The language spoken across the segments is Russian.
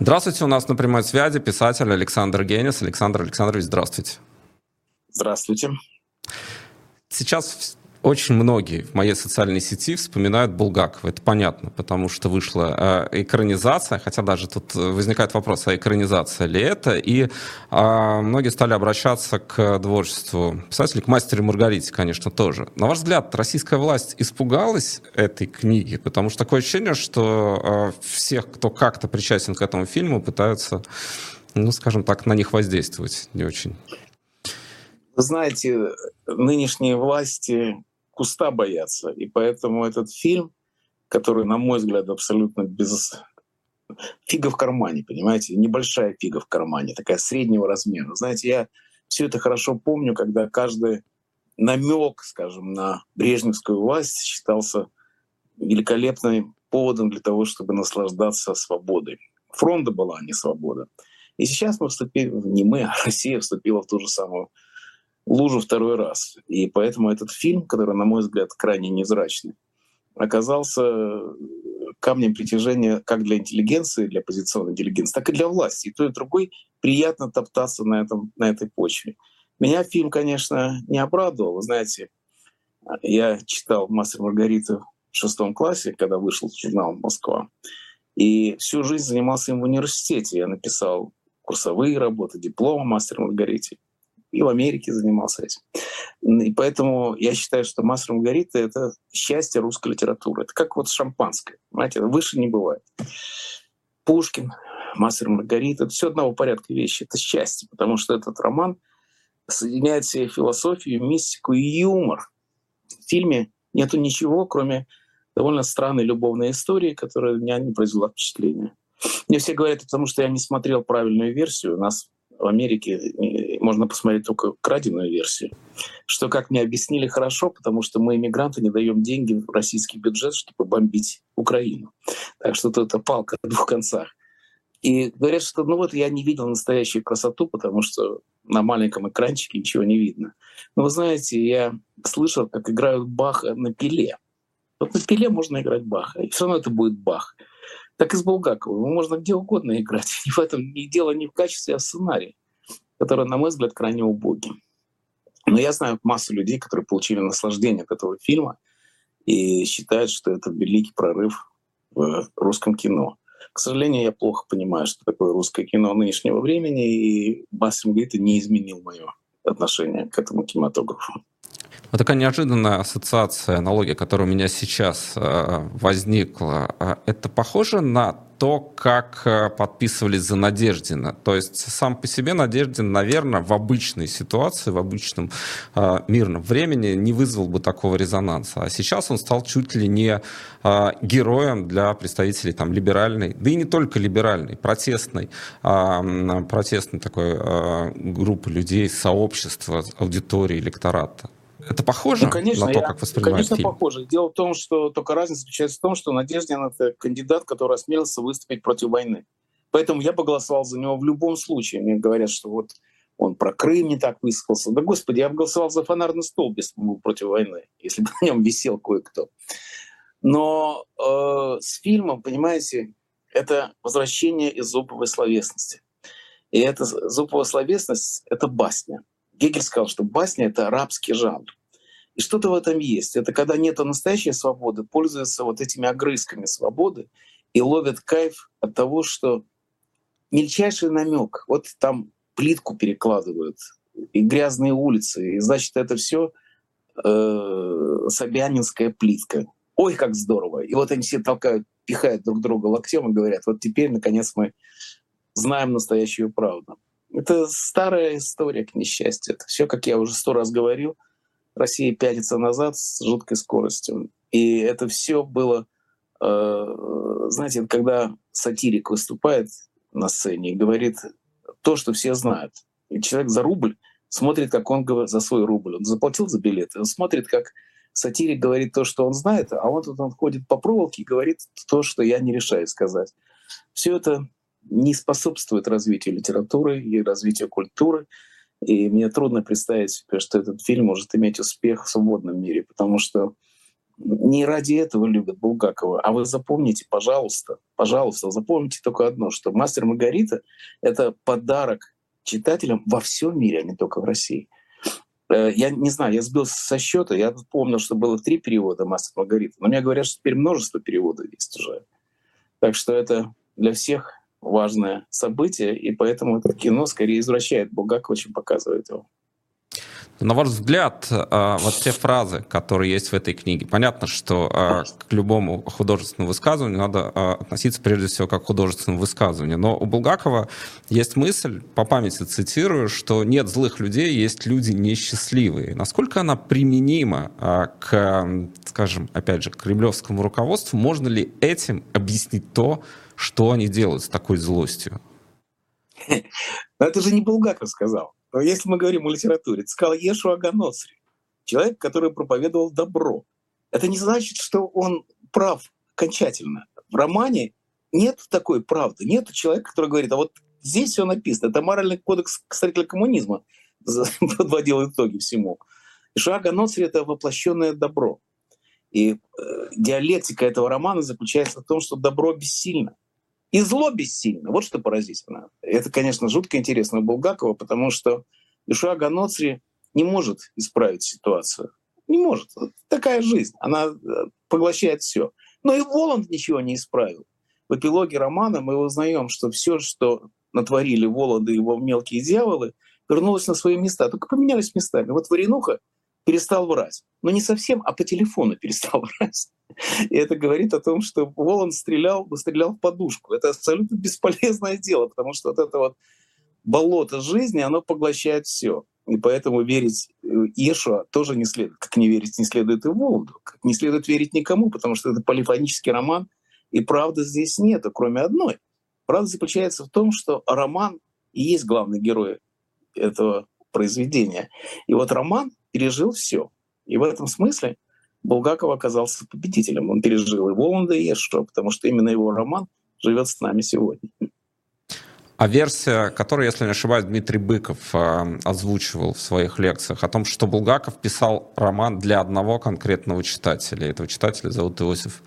Здравствуйте, у нас на прямой связи писатель Александр Генис. Александр Александрович, здравствуйте. Здравствуйте. Сейчас очень многие в моей социальной сети вспоминают Булгакова. Это понятно, потому что вышла э, экранизация, хотя даже тут возникает вопрос, а экранизация ли это? И э, многие стали обращаться к творчеству писателей, к мастеру Маргарите, конечно, тоже. На ваш взгляд, российская власть испугалась этой книги? Потому что такое ощущение, что э, всех, кто как-то причастен к этому фильму, пытаются, ну, скажем так, на них воздействовать не очень. Знаете, нынешние власти куста боятся. И поэтому этот фильм, который, на мой взгляд, абсолютно без фига в кармане, понимаете, небольшая фига в кармане, такая среднего размера. Знаете, я все это хорошо помню, когда каждый намек, скажем, на брежневскую власть считался великолепным поводом для того, чтобы наслаждаться свободой. Фронта была, а не свобода. И сейчас мы вступили, не мы, а Россия вступила в ту же самую лужу второй раз. И поэтому этот фильм, который, на мой взгляд, крайне невзрачный, оказался камнем притяжения как для интеллигенции, для оппозиционной интеллигенции, так и для власти. И то, и другой приятно топтаться на, этом, на этой почве. Меня фильм, конечно, не обрадовал. Вы знаете, я читал «Мастер Маргариту» в шестом классе, когда вышел журнал «Москва». И всю жизнь занимался им в университете. Я написал курсовые работы, диплом «Мастер Маргарите» и в Америке занимался этим. И поэтому я считаю, что «Мастер Маргарита» — это счастье русской литературы. Это как вот шампанское. Понимаете, выше не бывает. Пушкин, «Мастер Маргарита» — это все одного порядка вещи. Это счастье, потому что этот роман соединяет в себе философию, мистику и юмор. В фильме нету ничего, кроме довольно странной любовной истории, которая меня не произвела впечатления. Мне все говорят, потому что я не смотрел правильную версию. У нас в Америке можно посмотреть только краденую версию. Что, как мне объяснили, хорошо, потому что мы, иммигранты, не даем деньги в российский бюджет, чтобы бомбить Украину. Так что это палка о двух концах. И говорят, что ну вот я не видел настоящую красоту, потому что на маленьком экранчике ничего не видно. Но вы знаете, я слышал, как играют Баха на пиле. Вот на пиле можно играть Баха, и все равно это будет Бах. Так и с Булгаковым. Можно где угодно играть. И в этом не дело не в качестве, а в сценарии которые, на мой взгляд, крайне убоги. Но я знаю массу людей, которые получили наслаждение от этого фильма и считают, что это великий прорыв в русском кино. К сожалению, я плохо понимаю, что такое русское кино нынешнего времени, и Басим это не изменил мое отношение к этому кинематографу. Вот такая неожиданная ассоциация, аналогия, которая у меня сейчас э, возникла, э, это похоже на то, как э, подписывались за Надеждина. То есть сам по себе Надеждин, наверное, в обычной ситуации, в обычном э, мирном времени не вызвал бы такого резонанса. А сейчас он стал чуть ли не э, героем для представителей там, либеральной, да и не только либеральной, протестной, э, протестной такой э, группы людей, сообщества, аудитории, электората. Это похоже ну, конечно, на то, я, как воспринимают Конечно, фильм? похоже. Дело в том, что только разница заключается в том, что Надеждин — это кандидат, который осмелился выступить против войны. Поэтому я бы голосовал за него в любом случае. Мне говорят, что вот он про Крым не так высказался. Да, господи, я бы голосовал за фонарный столб, если бы был против войны, если бы на нем висел кое-кто. Но э, с фильмом, понимаете, это возвращение из зубовой словесности. И эта зубовая словесность — это басня. Гегель сказал, что басня — это арабский жанр. И что-то в этом есть. Это когда нет настоящей свободы, пользуются вот этими огрызками свободы и ловят кайф от того, что мельчайший намек. Вот там плитку перекладывают, и грязные улицы, и значит это все э, Собянинская плитка. Ой, как здорово! И вот они все толкают, пихают друг друга локтем и говорят: вот теперь наконец мы знаем настоящую правду. Это старая история, к несчастью. Это все, как я уже сто раз говорил, Россия пятится назад с жуткой скоростью. И это все было, э, знаете, когда сатирик выступает на сцене и говорит то, что все знают. И человек за рубль смотрит, как он говорит за свой рубль. Он заплатил за билет, он смотрит, как сатирик говорит то, что он знает, а он тут он ходит по проволоке и говорит то, что я не решаю сказать. Все это не способствует развитию литературы и развитию культуры. И мне трудно представить себе, что этот фильм может иметь успех в свободном мире, потому что не ради этого любят Булгакова. А вы запомните, пожалуйста, пожалуйста, запомните только одно, что «Мастер Маргарита» — это подарок читателям во всем мире, а не только в России. Э, я не знаю, я сбился со счета, я помню, что было три перевода «Мастер Маргарита», но мне говорят, что теперь множество переводов есть уже. Так что это для всех важное событие, и поэтому это кино скорее извращает Булгакова, чем показывает его. На ваш взгляд, а, вот те фразы, которые есть в этой книге, понятно, что а, к любому художественному высказыванию надо а, относиться прежде всего как к художественному высказыванию. Но у Булгакова есть мысль, по памяти цитирую, что нет злых людей, есть люди несчастливые. Насколько она применима к, скажем, опять же, к кремлевскому руководству? Можно ли этим объяснить то, что они делают с такой злостью? Но это же не Булгаков сказал. Но если мы говорим о литературе, это сказал Ешуа Ганоцри, человек, который проповедовал добро. Это не значит, что он прав окончательно. В романе нет такой правды. Нет человека, который говорит, а вот здесь все написано. Это моральный кодекс строителя коммунизма подводил итоги всему. Ишуа Ганоцри — это воплощенное добро. И э, диалектика этого романа заключается в том, что добро бессильно. И зло бессильно. Вот что поразительно. Это, конечно, жутко интересно у Булгакова, потому что душа Ганоцри не может исправить ситуацию. Не может. Такая жизнь. Она э, поглощает все. Но и Воланд ничего не исправил. В эпилоге романа мы узнаем, что все, что натворили Воланды и его мелкие дьяволы, вернулось на свои места. Только поменялись местами. Вот Варенуха перестал врать. Но не совсем, а по телефону перестал врать. И это говорит о том, что Волан стрелял, стрелял в подушку. Это абсолютно бесполезное дело, потому что вот это вот болото жизни, оно поглощает все. И поэтому верить Иешуа тоже не следует. Как не верить не следует и Воланду. Как не следует верить никому, потому что это полифонический роман, и правды здесь нет, кроме одной. Правда заключается в том, что роман и есть главный герой этого произведения. И вот роман пережил все. И в этом смысле Булгаков оказался победителем. Он пережил и Воланда, и Эшо, потому что именно его роман живет с нами сегодня. А версия, которую, если не ошибаюсь, Дмитрий Быков э, озвучивал в своих лекциях, о том, что Булгаков писал роман для одного конкретного читателя. Этого читателя зовут Иосиф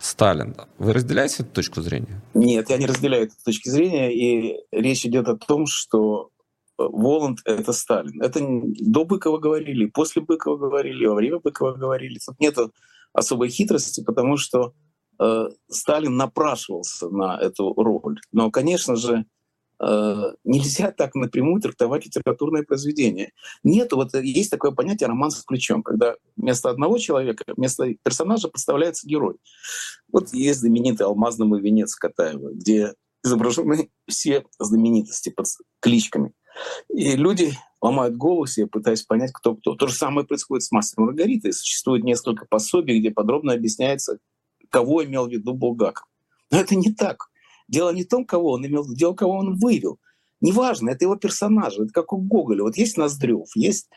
Сталин. Вы разделяете эту точку зрения? Нет, я не разделяю эту точку зрения. И речь идет о том, что Воланд — это Сталин. Это до Быкова говорили, после Быкова говорили, во время Быкова говорили. Тут нет особой хитрости, потому что э, Сталин напрашивался на эту роль. Но, конечно же, э, нельзя так напрямую трактовать литературное произведение. Нет, вот есть такое понятие роман с ключом, когда вместо одного человека, вместо персонажа подставляется герой. Вот есть знаменитый «Алмазный венец» Катаева, где изображены все знаменитости под кличками. И люди ломают голову себе, пытаясь понять, кто кто. То же самое происходит с мастером Маргаритой. Существует несколько пособий, где подробно объясняется, кого имел в виду Булгаков. Но это не так. Дело не в том, кого он имел в виду, дело, кого он вывел. Неважно, это его персонажи. Это как у Гоголя. Вот есть Ноздрев, есть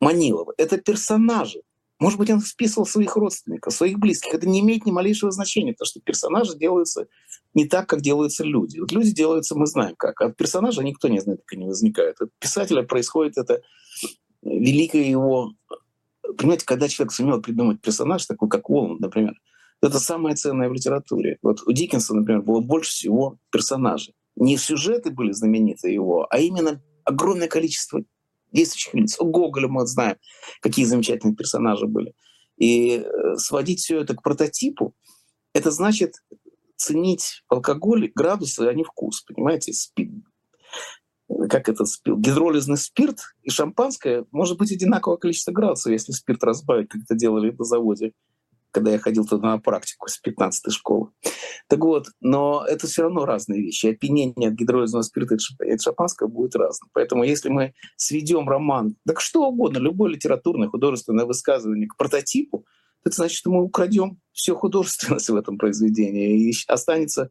Манилова. Это персонажи. Может быть, он списывал своих родственников, своих близких. Это не имеет ни малейшего значения, потому что персонажи делаются не так, как делаются люди. Вот люди делаются, мы знаем как. А от персонажа никто не знает, как они возникают. От писателя происходит это великое его... Понимаете, когда человек сумел придумать персонаж, такой как Уолланд, например, это самое ценное в литературе. Вот у Диккенса, например, было больше всего персонажей. Не сюжеты были знамениты его, а именно огромное количество действующих лиц. У Гоголя мы знаем, какие замечательные персонажи были. И э, сводить все это к прототипу, это значит ценить алкоголь, градусы, а не вкус, понимаете? Как этот спил? Гидролизный спирт и шампанское может быть одинаковое количество градусов, если спирт разбавить, как это делали на заводе когда я ходил туда на практику с 15 школы. Так вот, но это все равно разные вещи. Опьянение от гидролизного спирта и от шампанского будет разным. Поэтому если мы сведем роман, так что угодно, любое литературное, художественное высказывание к прототипу, это значит, что мы украдем все художественность в этом произведении, и останется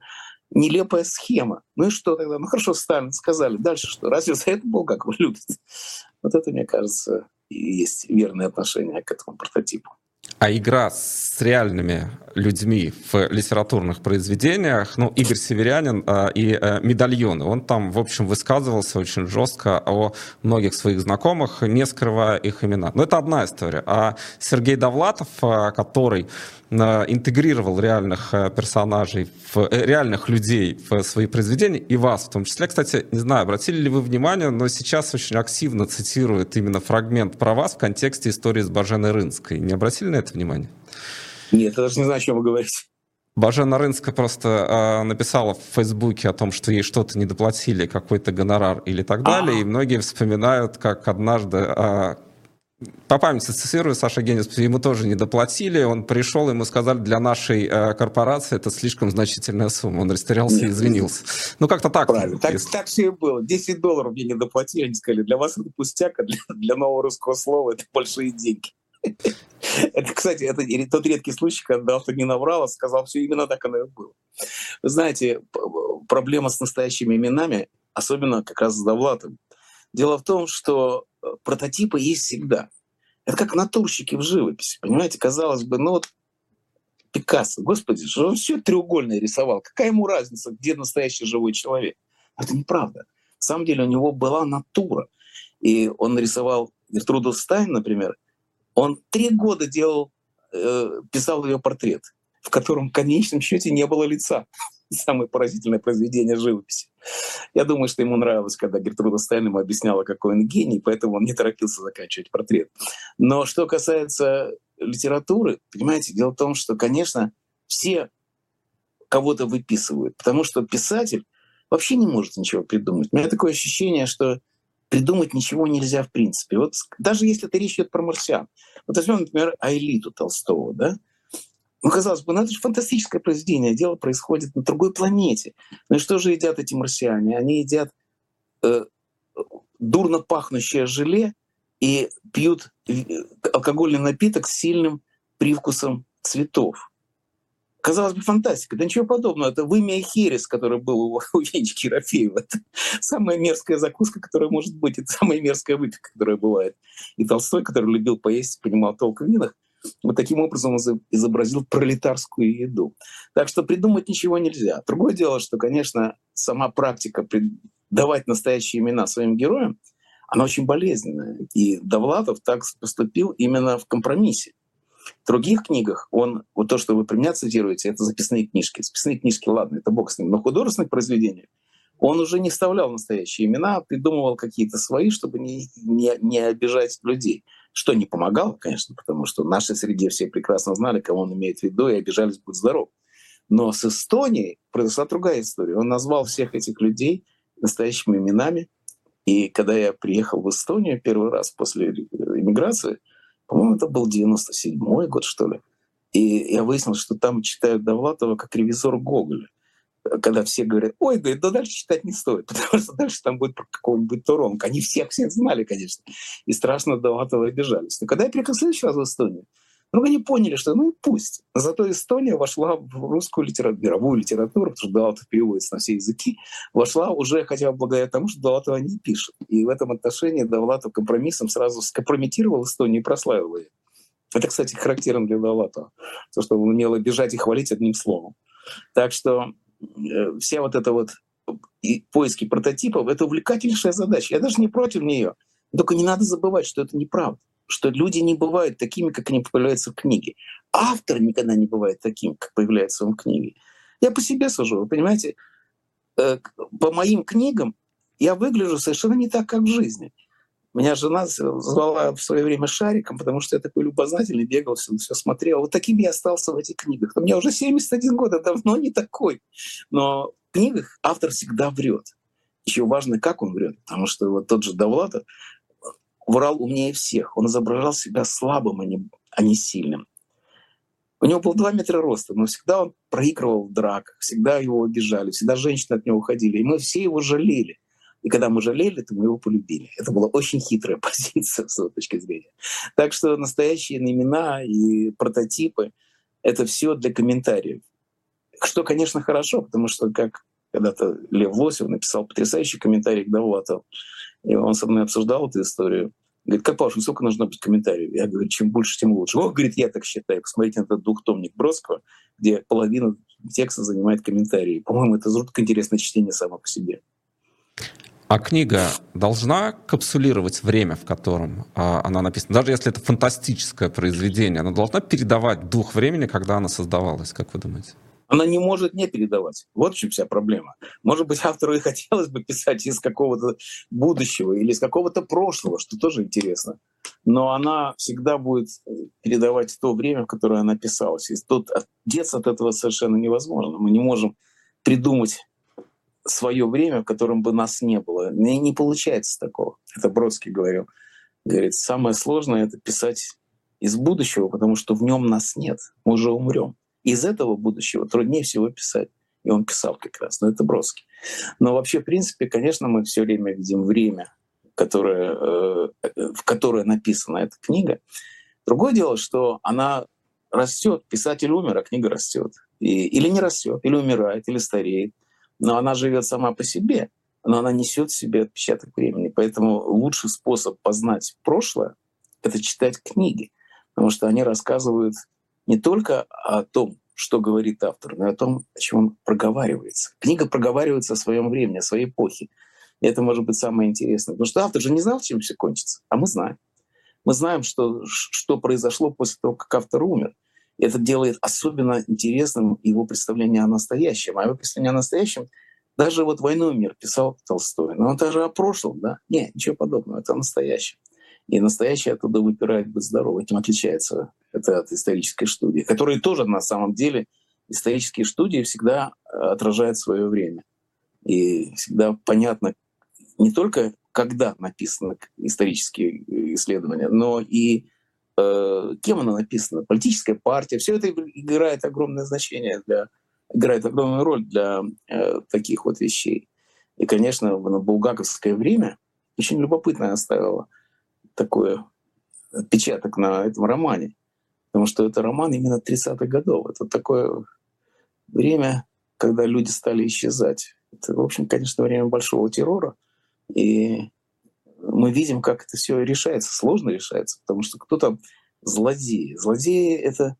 нелепая схема. Ну и что тогда? Ну хорошо, Сталин сказали. Дальше что? Разве за это был как вы любите? Вот это, мне кажется, и есть верное отношение к этому прототипу. А игра с реальными людьми в литературных произведениях, ну, Игорь Северянин э, и э, «Медальоны», он там, в общем, высказывался очень жестко о многих своих знакомых, не скрывая их имена. Но это одна история. А Сергей Довлатов, э, который интегрировал реальных э, персонажей, в, э, реальных людей в свои произведения, и вас в том числе, кстати, не знаю, обратили ли вы внимание, но сейчас очень активно цитирует именно фрагмент про вас в контексте истории с Баженой Рынской. Не обратили на это внимание? Нет, я даже не знаю, о чем вы говорите. Бажена Рынска просто э, написала в Фейсбуке о том, что ей что-то не доплатили, какой-то гонорар или так далее, А-а-а. и многие вспоминают, как однажды э, по памяти цитирую, Саша Генис, ему тоже не доплатили, он пришел, ему сказали, для нашей э, корпорации это слишком значительная сумма. Он растерялся Нет, и извинился. Ну, как-то так. Правильно, так, так все и было. 10 долларов мне не доплатили, они сказали, для вас это пустяк, а для, для нового русского слова это большие деньги. Это, кстати, это тот редкий случай, когда автор не наврал, а сказал, все именно так оно и было. Вы знаете, проблема с настоящими именами, особенно как раз с Довлатом. Дело в том, что э, прототипы есть всегда. Это как натурщики в живописи, понимаете? Казалось бы, ну вот Пикассо, господи, он все треугольное рисовал. Какая ему разница, где настоящий живой человек? Это неправда. На самом деле у него была натура. И он рисовал Гертруду Стайн, например, он три года делал, э, писал ее портрет, в котором в конечном счете не было лица. Самое поразительное произведение живописи. Я думаю, что ему нравилось, когда Гертруда Стайн ему объясняла, какой он гений, поэтому он не торопился заканчивать портрет. Но что касается литературы, понимаете, дело в том, что, конечно, все кого-то выписывают, потому что писатель вообще не может ничего придумать. У меня такое ощущение, что придумать ничего нельзя в принципе. Вот даже если это речь идет про марсиан. Вот возьмем, например, Аэлиту Толстого, да? Ну, казалось бы, ну это же фантастическое произведение, дело происходит на другой планете. Ну и что же едят эти марсиане? Они едят э, дурно пахнущее желе и пьют э, алкогольный напиток с сильным привкусом цветов. Казалось бы, фантастика. Да ничего подобного. Это вымя херес, который был у, Янечки Ерофеева. Это самая мерзкая закуска, которая может быть. Это самая мерзкая выпивка, которая бывает. И Толстой, который любил поесть, понимал толк в винах, вот таким образом он изобразил пролетарскую еду. Так что придумать ничего нельзя. Другое дело, что, конечно, сама практика давать настоящие имена своим героям, она очень болезненная. И Довлатов так поступил именно в компромиссе. В других книгах он, вот то, что вы при меня цитируете, это записные книжки. Записные книжки, ладно, это бог с ним. Но художественных произведениях он уже не вставлял настоящие имена, а придумывал какие-то свои, чтобы не, не, не обижать людей. Что не помогало, конечно, потому что в нашей среде все прекрасно знали, кого он имеет в виду, и обижались «Будь здоров». Но с Эстонией произошла другая история. Он назвал всех этих людей настоящими именами. И когда я приехал в Эстонию первый раз после иммиграции, по-моему, это был 97-й год, что ли. И я выяснил, что там читают Довлатова как ревизор Гоголя. Когда все говорят, ой, говорит, да дальше читать не стоит, потому что дальше там будет про какого-нибудь Туронка. Они всех всех знали, конечно. И страшно Довлатова обижались. Но когда я приехал в следующий раз в Эстонию, ну, они поняли, что ну и пусть. Зато Эстония вошла в русскую литературу, мировую литературу, потому что Далатов переводится на все языки, вошла уже хотя бы благодаря тому, что Далатова не пишет. И в этом отношении Далатов компромиссом сразу скомпрометировал Эстонию и прославил ее. Это, кстати, характерно для Далатова, то, что он умел обижать и хвалить одним словом. Так что э, вся вот эта вот и поиски прототипов — это увлекательнейшая задача. Я даже не против нее. Только не надо забывать, что это неправда что люди не бывают такими, как они появляются в книге. Автор никогда не бывает таким, как появляется он в книге. Я по себе сужу, вы понимаете, э, по моим книгам я выгляжу совершенно не так, как в жизни. Меня жена звала в свое время шариком, потому что я такой любознательный, бегал, все, все смотрел. Вот таким я остался в этих книгах. У меня уже 71 год, а давно не такой. Но в книгах автор всегда врет. Еще важно, как он врет, потому что вот тот же Довлатов, врал умнее всех. Он изображал себя слабым, а не, а не сильным. У него был 2 метра роста, но всегда он проигрывал в драках, всегда его обижали, всегда женщины от него уходили. И мы все его жалели. И когда мы жалели, то мы его полюбили. Это была очень хитрая позиция с его точки зрения. Так что настоящие имена и прототипы — это все для комментариев. Что, конечно, хорошо, потому что, как когда-то Лев Лосев написал потрясающий комментарий к Довлатову, и он со мной обсуждал эту историю. Говорит, как по сколько нужно быть комментариев? Я говорю, чем больше, тем лучше. Он говорит, я так считаю. Посмотрите на этот двухтомник Бродского, где половина текста занимает комментарии. По-моему, это жутко интересное чтение само по себе. А книга должна капсулировать время, в котором а, она написана? Даже если это фантастическое произведение, она должна передавать дух времени, когда она создавалась, как вы думаете? Она не может не передавать. Вот в чем вся проблема. Может быть, автору и хотелось бы писать из какого-то будущего или из какого-то прошлого, что тоже интересно. Но она всегда будет передавать то время, в которое она писалась. И тут деться от этого совершенно невозможно. Мы не можем придумать свое время, в котором бы нас не было. Не, не получается такого. Это Бродский говорил. Говорит, самое сложное — это писать из будущего, потому что в нем нас нет. Мы уже умрем. Из этого будущего труднее всего писать. И он писал как раз, но это Бродский. Но вообще, в принципе, конечно, мы все время видим время, которое, э, в которое написана эта книга. Другое дело, что она растет, писатель умер, а книга растет. Или не растет, или умирает, или стареет. Но она живет сама по себе, но она несет в себе отпечаток времени. Поэтому лучший способ познать прошлое — это читать книги, потому что они рассказывают не только о том, что говорит автор, но и о том, о чем он проговаривается. Книга проговаривается о своем времени, о своей эпохе. И это может быть самое интересное. Потому что автор же не знал, чем все кончится, а мы знаем. Мы знаем, что, что произошло после того, как автор умер. И это делает особенно интересным его представление о настоящем. А его представление о настоящем даже вот «Войну и мир» писал Толстой. Но он даже о прошлом, да? Нет, ничего подобного, это о настоящем. И настоящее оттуда выпирает быть здорово. Этим отличается это от исторической студии, которые тоже на самом деле исторические студии всегда э, отражают свое время. И всегда понятно не только, когда написаны исторические исследования, но и э, кем оно написано. Политическая партия. Все это играет огромное значение для играет огромную роль для э, таких вот вещей. И, конечно, на булгаковское время очень любопытно оставило такой отпечаток на этом романе. Потому что это роман именно 30-х годов. Это такое время, когда люди стали исчезать. Это, в общем, конечно, время большого террора. И мы видим, как это все решается. Сложно решается, потому что кто там злодеи? Злодеи — это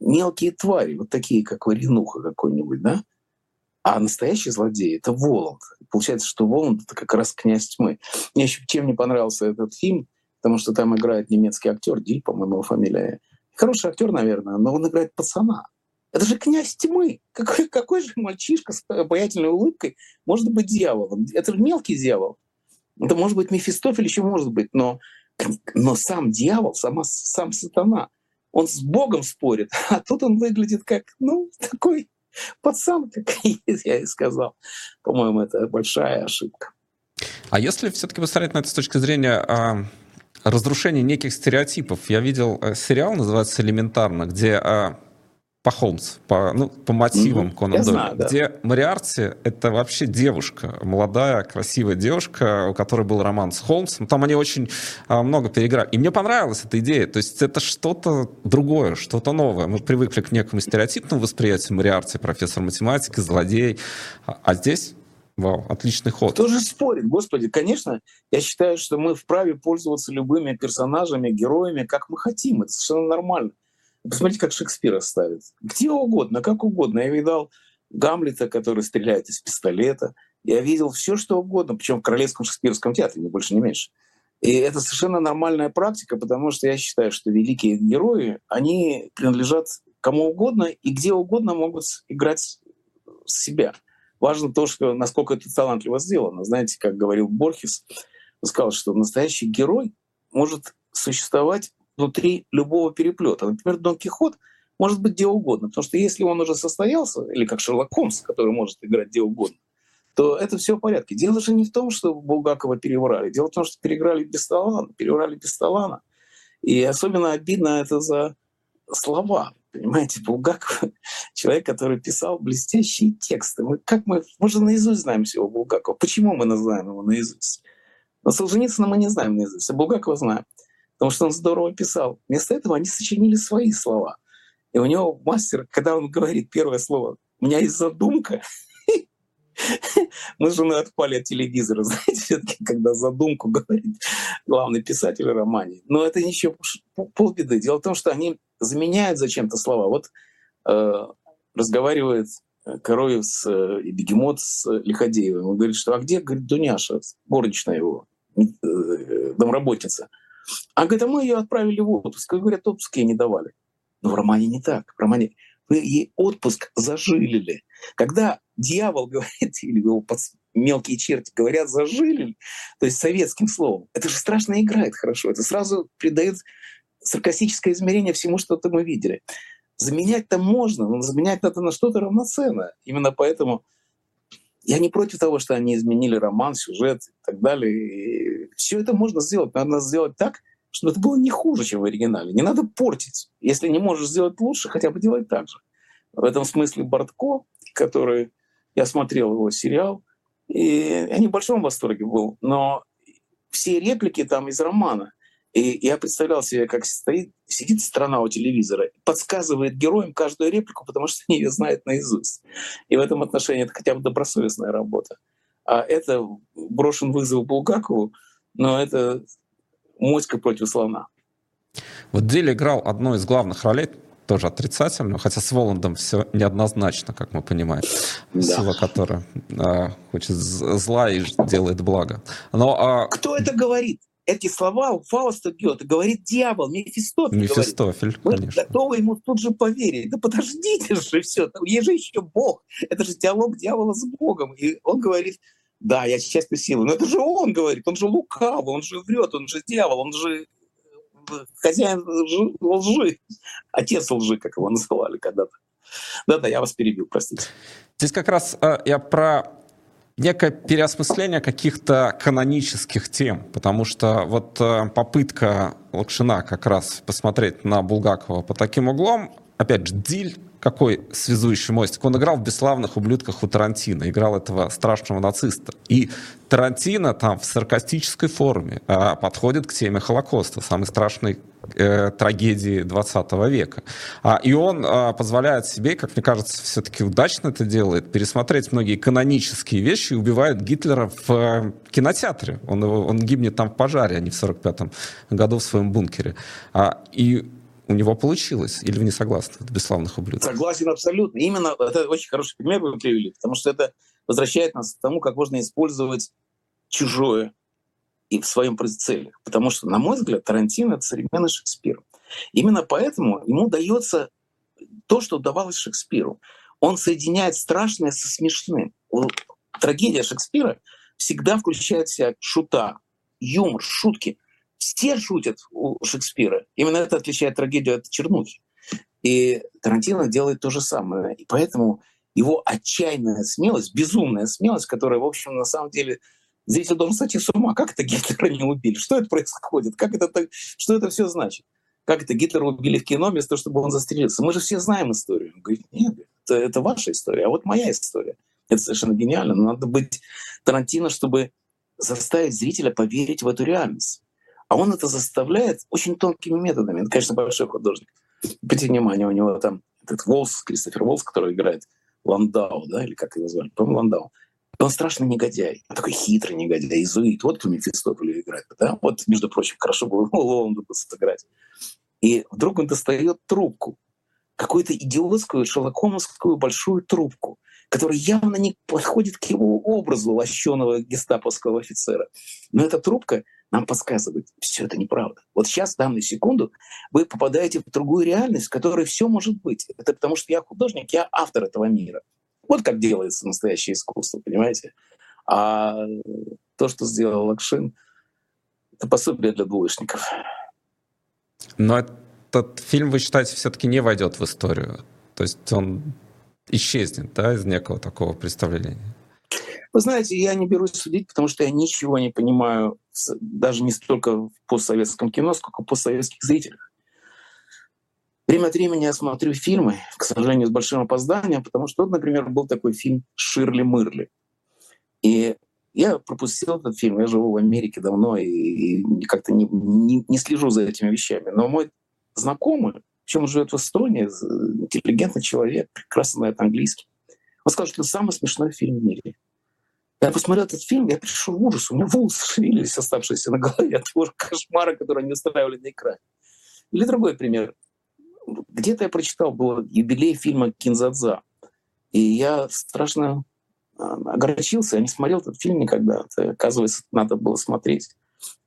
мелкие твари, вот такие, как Варенуха какой-нибудь, да? А настоящий злодей — это Воланд. Получается, что Воланд — это как раз князь тьмы. Мне еще чем не понравился этот фильм — потому что там играет немецкий актер, Диль, по-моему, его фамилия. Хороший актер, наверное, но он играет пацана. Это же князь тьмы. Какой, какой же мальчишка с обаятельной улыбкой может быть дьяволом? Это же мелкий дьявол. Это может быть Мефистофель, еще может быть, но, но сам дьявол, сама, сам сатана, он с Богом спорит, а тут он выглядит как, ну, такой пацан, как я и сказал. По-моему, это большая ошибка. А если все-таки посмотреть на это с точки зрения а, разрушение неких стереотипов. Я видел э, сериал, называется «Элементарно», где а, по Холмс, по, ну, по мотивам mm-hmm. Конан Дойля, да. где Мариарти — это вообще девушка, молодая, красивая девушка, у которой был роман с Холмсом. Там они очень а, много переиграли. И мне понравилась эта идея. То есть это что-то другое, что-то новое. Мы привыкли к некому стереотипному восприятию Мариарти, профессор математики, злодей. А, а здесь Вау, отличный ход. Кто же спорит? Господи, конечно, я считаю, что мы вправе пользоваться любыми персонажами, героями, как мы хотим. Это совершенно нормально. Посмотрите, как Шекспира ставит. Где угодно, как угодно. Я видал Гамлета, который стреляет из пистолета. Я видел все, что угодно, причем в Королевском Шекспировском театре, ни больше, ни меньше. И это совершенно нормальная практика, потому что я считаю, что великие герои, они принадлежат кому угодно и где угодно могут играть себя. Важно то, что насколько это талантливо сделано. Знаете, как говорил Борхес, он сказал, что настоящий герой может существовать внутри любого переплета. Например, Дон Кихот может быть где угодно, потому что если он уже состоялся, или как Шерлок Холмс, который может играть где угодно, то это все в порядке. Дело же не в том, что Булгакова переврали. Дело в том, что переиграли без талана, переврали без талана. И особенно обидно это за слова. Понимаете, Булгаков — человек, который писал блестящие тексты. Мы, как мы, мы же наизусть знаем всего Булгакова. Почему мы знаем его наизусть? Но Солженицына мы не знаем наизусть, а Булгакова знаем. Потому что он здорово писал. Вместо этого они сочинили свои слова. И у него мастер, когда он говорит первое слово «у меня есть задумка», Мы с женой отпали от телевизора, знаете, все-таки, когда задумку говорит главный писатель в романе. Но это ничего, полбеды. Дело в том, что они заменяют зачем-то слова. Вот э, разговаривает Короев с, э, Бегемот с Лиходеевым. Он говорит, что а где, говорит, Дуняша, горничная его, э, домработница. А говорит, а мы ее отправили в отпуск. Говорят, отпуск ей не давали. Но в романе не так. В романе вы ей отпуск зажилили. Когда дьявол говорит, или его мелкие черти говорят зажилили, то есть советским словом, это же страшно играет хорошо. Это сразу придает саркастическое измерение всему, что-то мы видели. Заменять-то можно, но заменять надо на что-то равноценное. Именно поэтому я не против того, что они изменили роман, сюжет и так далее. все это можно сделать. Надо сделать так, чтобы это было не хуже, чем в оригинале. Не надо портить. Если не можешь сделать лучше, хотя бы делай так же. В этом смысле Бортко, который... Я смотрел его сериал, и я не в большом восторге был, но все реплики там из романа. И я представлял себе, как стоит, сидит страна у телевизора, подсказывает героям каждую реплику, потому что они ее знают наизусть. И в этом отношении это хотя бы добросовестная работа. А это брошен вызов Булгакову, но это моська против слона. Вот Дилли играл одну из главных ролей, тоже отрицательную, хотя с Воландом все неоднозначно, как мы понимаем. Да. Сила, которая а, хочет зла и делает благо. Но, а... Кто это говорит? Эти слова у Фауста Гёте говорит дьявол, Мефистофель. Мефистофель, говорит. конечно. Мы готовы ему тут же поверить. Да подождите же, все, есть же еще Бог. Это же диалог дьявола с Богом. И он говорит, да, я частью силы. Но это же он говорит, он же лукавый, он же врет, он же дьявол, он же э, хозяин лжи, отец лжи, как его называли когда-то. Да-да, я вас перебил, простите. Здесь как раз э, я про некое переосмысление каких-то канонических тем, потому что вот э, попытка Лакшина как раз посмотреть на Булгакова по таким углом, опять же, Диль какой связующий мостик. Он играл в «Бесславных ублюдках» у Тарантино, играл этого страшного нациста. И Тарантино там в саркастической форме а, подходит к теме Холокоста, самой страшной э, трагедии 20 века. А, и он а, позволяет себе, как мне кажется, все-таки удачно это делает, пересмотреть многие канонические вещи и убивает Гитлера в э, кинотеатре. Он, он гибнет там в пожаре, а не в 45 году в своем бункере. А, и у него получилось? Или вы не согласны? Это бесславных ублюдков. Согласен абсолютно. Именно это очень хороший пример вы привели, потому что это возвращает нас к тому, как можно использовать чужое и в своем целях. Потому что, на мой взгляд, Тарантино — это современный Шекспир. Именно поэтому ему дается то, что удавалось Шекспиру. Он соединяет страшное со смешным. Трагедия Шекспира всегда включает в себя шута, юмор, шутки — все шутят у Шекспира. Именно это отличает трагедию от чернухи. И Тарантино делает то же самое. И поэтому его отчаянная смелость, безумная смелость, которая, в общем, на самом деле зритель должен сойти с ума. Как это Гитлера не убили? Что это происходит? Как это, что это все значит? Как это Гитлера убили в кино вместо того, чтобы он застрелился? Мы же все знаем историю. Он говорит, нет, это, это ваша история, а вот моя история. Это совершенно гениально. Но надо быть Тарантино, чтобы заставить зрителя поверить в эту реальность. А он это заставляет очень тонкими методами. Он, конечно, большой художник. Обратите внимание, у него там этот Волс, Кристофер Волс, который играет Ландау, да, или как его звали, по-моему, Ландау. Он страшный негодяй, он такой хитрый негодяй, изуит. Вот кто Мефистофеля играет, да? Вот, между прочим, хорошо было Лонду сыграть. И вдруг он достает трубку, какую-то идиотскую шелокомовскую большую трубку, которая явно не подходит к его образу лощеного гестаповского офицера. Но эта трубка — нам подсказывает, все это неправда. Вот сейчас, в данную секунду, вы попадаете в другую реальность, в которой все может быть. Это потому что я художник, я автор этого мира. Вот как делается настоящее искусство, понимаете? А то, что сделал Лакшин, это пособие для двоечников. Но этот фильм, вы считаете, все-таки не войдет в историю? То есть он исчезнет да, из некого такого представления? Вы знаете, я не берусь судить, потому что я ничего не понимаю даже не столько в постсоветском кино, сколько в постсоветских зрителях. Время от времени я смотрю фильмы, к сожалению, с большим опозданием, потому что, вот, например, был такой фильм «Ширли Мырли». И я пропустил этот фильм, я живу в Америке давно и, и как-то не, не, не слежу за этими вещами. Но мой знакомый, причем он живет в Эстонии, интеллигентный человек, прекрасно знает английский, он сказал, что это самый смешной фильм в мире. Я посмотрел этот фильм, я пришел в ужас, у меня волосы шевелились, оставшиеся на голове от того кошмара, который они устраивали на экране. Или другой пример. Где-то я прочитал, был юбилей фильма «Кинзадза». И я страшно а, огорчился, я не смотрел этот фильм никогда. Это, оказывается, надо было смотреть.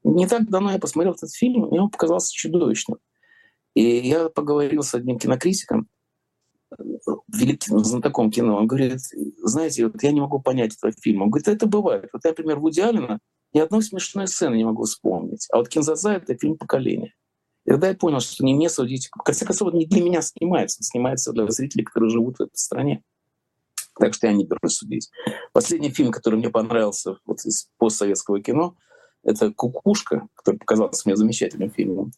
Не так давно я посмотрел этот фильм, мне он показался чудовищным. И я поговорил с одним кинокритиком, великим знатоком кино. Он говорит, знаете, вот я не могу понять этого фильма. Он говорит, это бывает. Вот я, например, Вуди Аллена ни одной смешной сцены не могу вспомнить. А вот «Кинзадза» — это фильм поколения. И тогда я понял, что не мне судить. В конце концов, не для меня снимается, снимается для зрителей, которые живут в этой стране. Так что я не берусь судить. Последний фильм, который мне понравился вот из постсоветского кино, это «Кукушка», который показался мне замечательным фильмом.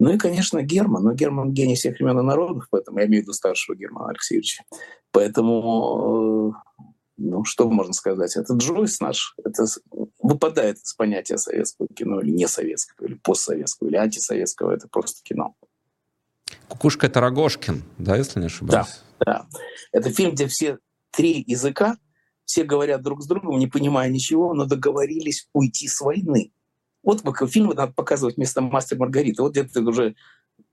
Ну и, конечно, Герман. Но Герман — гений всех времен и народов, поэтому я имею в виду старшего Германа Алексеевича. Поэтому, э, ну, что можно сказать? Это Джойс наш. Это выпадает из понятия советского кино или не советского, или постсоветского, или антисоветского. Это просто кино. «Кукушка» — это Рогошкин, да, если не ошибаюсь? Да, да. Это фильм, где все три языка, все говорят друг с другом, не понимая ничего, но договорились уйти с войны. Вот фильмы надо показывать вместо «Мастер Маргарита». Вот где-то уже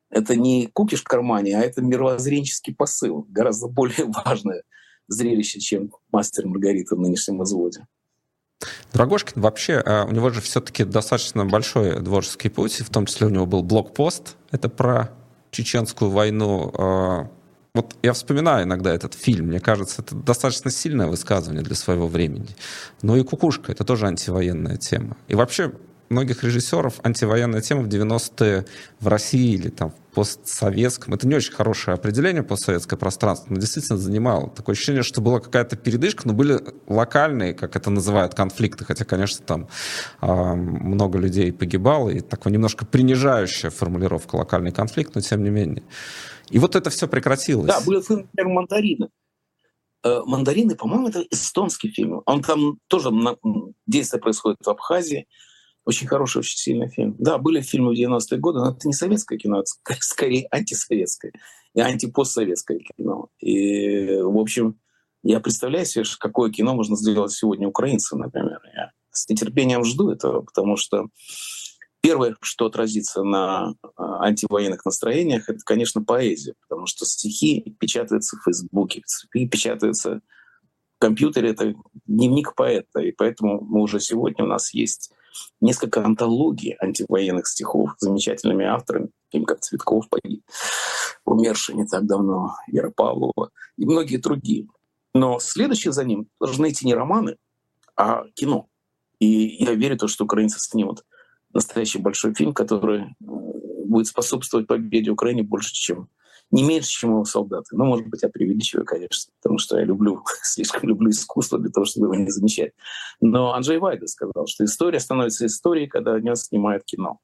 это не кукиш в кармане, а это мировоззренческий посыл, гораздо более важное зрелище, чем «Мастер Маргарита» в нынешнем изводе. Драгошкин вообще, а, у него же все-таки достаточно большой творческий путь, в том числе у него был блокпост, это про чеченскую войну, а, вот я вспоминаю иногда этот фильм, мне кажется, это достаточно сильное высказывание для своего времени. Ну и «Кукушка» — это тоже антивоенная тема. И вообще многих режиссеров антивоенная тема в 90-е в России или там в постсоветском. Это не очень хорошее определение постсоветское пространство, но действительно занимало. Такое ощущение, что была какая-то передышка, но были локальные, как это называют, конфликты. Хотя, конечно, там э, много людей погибало, и такая немножко принижающая формулировка локальный конфликт, но тем не менее. И вот это все прекратилось. Да, был фильм, например, «Мандарины». Э, «Мандарины», по-моему, это эстонский фильм. Он там тоже, действие происходит в Абхазии. Очень хороший, очень сильный фильм. Да, были фильмы в 90-е годы, но это не советское кино, это скорее антисоветское и антипостсоветское кино. И, в общем, я представляю себе, какое кино можно сделать сегодня украинцам, например. Я с нетерпением жду этого, потому что Первое, что отразится на а, антивоенных настроениях, это, конечно, поэзия, потому что стихи печатаются в Фейсбуке, стихи печатаются в компьютере, это дневник поэта, и поэтому мы уже сегодня у нас есть несколько антологий антивоенных стихов замечательными авторами, такими как Цветков погиб, умерший не так давно, Вера Павлова и многие другие. Но следующие за ним должны идти не романы, а кино. И я верю в то, что украинцы снимут настоящий большой фильм, который будет способствовать победе Украины больше, чем не меньше, чем его солдаты. Ну, может быть, я преувеличиваю, конечно, потому что я люблю, слишком люблю искусство для того, чтобы его не замечать. Но Анджей Вайда сказал, что история становится историей, когда о ней снимают кино.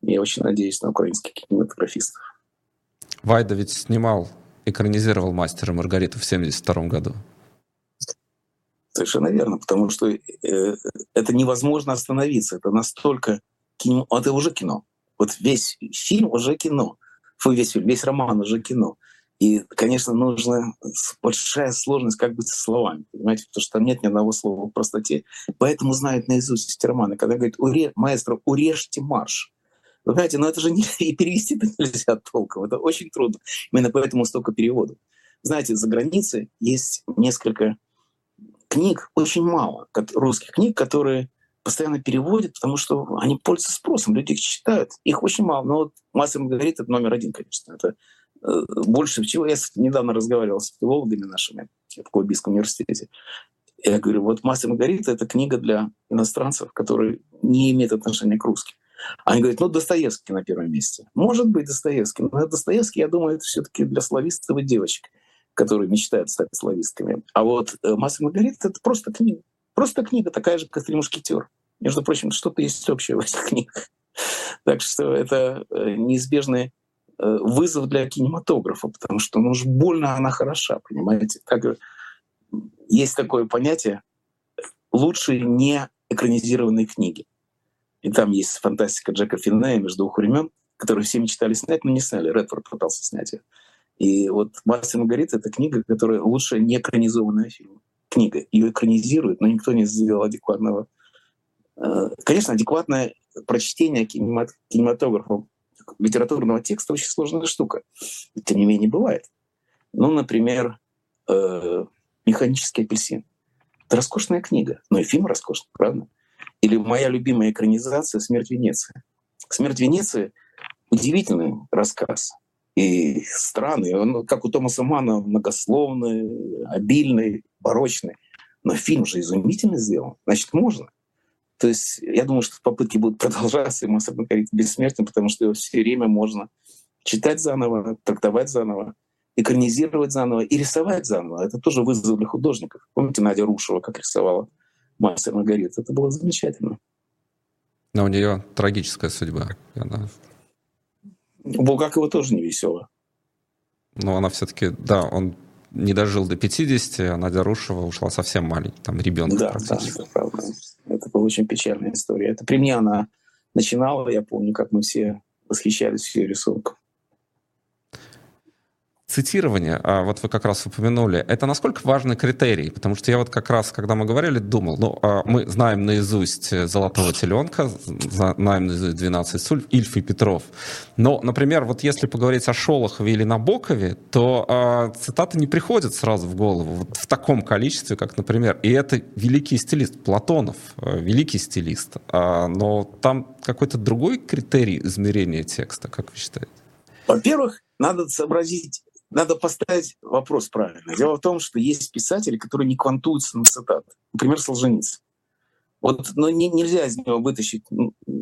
Я очень надеюсь на украинских кинематографистов. Вайда ведь снимал, экранизировал «Мастера Маргариту» в 1972 году. Совершенно верно, потому что э, это невозможно остановиться. Это настолько кино, это уже кино. Вот весь фильм уже кино. Весь весь роман уже кино. И, конечно, нужна большая сложность как бы со словами, понимаете, потому что там нет ни одного слова в простоте. Поэтому знают наизусть эти романы. Когда говорит, Уре, маэстро, урежьте марш. Вы знаете, но это же не, и перевести это нельзя толком. Это очень трудно. Именно поэтому столько переводов. Знаете, за границей есть несколько книг очень мало, русских книг, которые постоянно переводят, потому что они пользуются спросом, люди их читают. Их очень мало. Но вот «Мастер говорит, это номер один, конечно. Это э, больше всего. Я недавно разговаривал с филологами нашими в Колумбийском университете. Я говорю, вот «Мастер Маргарита» — это книга для иностранцев, которые не имеют отношения к русским. Они говорят, ну, Достоевский на первом месте. Может быть, Достоевский. Но Достоевский, я думаю, это все таки для славистов и девочек которые мечтают стать славистками. А вот э, «Масса Маргарита» — это просто книга. Просто книга, такая же, как «Три мушкетер». Между прочим, что-то есть общее в этих книгах. Так что это э, неизбежный э, вызов для кинематографа, потому что ну уж больно она хороша, понимаете? Так, есть такое понятие «лучшие не экранизированные книги». И там есть фантастика Джека Финнея «Между двух времен», которую все мечтали снять, но не сняли. Редфорд пытался снять ее. И вот «Мастер Маргарита» — это книга, которая лучше не экранизованная фильм. Книга. Ее экранизируют, но никто не сделал адекватного. Э, конечно, адекватное прочтение кинематографа литературного текста очень сложная штука. Тем не менее, бывает. Ну, например, э, «Механический апельсин». Это роскошная книга, но и фильм роскошный, правда? Или моя любимая экранизация «Смерть Венеции». «Смерть Венеции» — удивительный рассказ и странный. Он, как у Томаса Мана, многословный, обильный, барочный. Но фильм же изумительно сделан. Значит, можно. То есть я думаю, что попытки будут продолжаться, и Массад Маргарита бессмертен, потому что его все время можно читать заново, трактовать заново, экранизировать заново и рисовать заново. Это тоже вызов для художников. Помните Надя Рушева, как рисовала Мастер Маргарита? Это было замечательно. Но у нее трагическая судьба. Она... Булгакова тоже не весело. Но она все-таки, да, он не дожил до 50, а Надя Рушева ушла совсем маленький, там ребенок да, Да, это правда. Это была очень печальная история. Это при мне она начинала, я помню, как мы все восхищались ее рисунком. Цитирование, а вот вы как раз упомянули, это насколько важный критерий? Потому что я вот как раз, когда мы говорили, думал, ну, а мы знаем наизусть «Золотого теленка», знаем наизусть «12 суль», Ильф и Петров. Но, например, вот если поговорить о Шолохове или Набокове, то а, цитаты не приходят сразу в голову вот в таком количестве, как, например, и это великий стилист, Платонов, э, великий стилист. Но там какой-то другой критерий измерения текста, как вы считаете? Во-первых, надо сообразить, надо поставить вопрос правильно. Дело в том, что есть писатели, которые не квантуются на цитаты. Например, Солженицын. Вот, но не, нельзя из него вытащить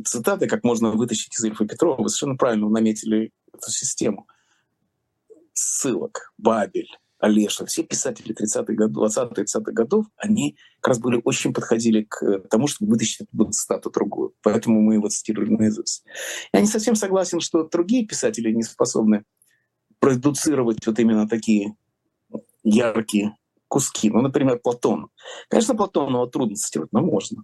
цитаты, как можно вытащить из Ильфа Петрова. Вы совершенно правильно наметили эту систему. Ссылок, Бабель, Олеша, все писатели 30-х годов, 20-30-х годов, они как раз были очень подходили к тому, чтобы вытащить эту цитату другую. Поэтому мы его цитировали наизусть. Я не совсем согласен, что другие писатели не способны продуцировать вот именно такие яркие куски. Ну, например, Платон. Конечно, Платонова трудно цитировать, но можно.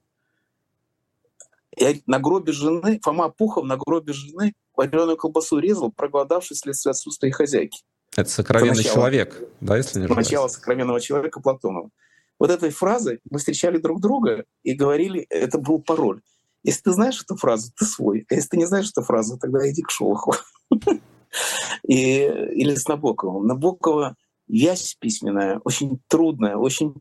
Я на гробе жены, Фома Пухов на гробе жены вареную колбасу резал, проголодавшись вследствие отсутствия хозяйки. Это сокровенный начало, человек, да, если не Начало сокровенного человека Платонова. Вот этой фразой мы встречали друг друга и говорили, это был пароль. Если ты знаешь эту фразу, ты свой. А если ты не знаешь эту фразу, тогда иди к Шолохову. И, или с Набоковым. Набокова вязь письменная очень трудная, очень...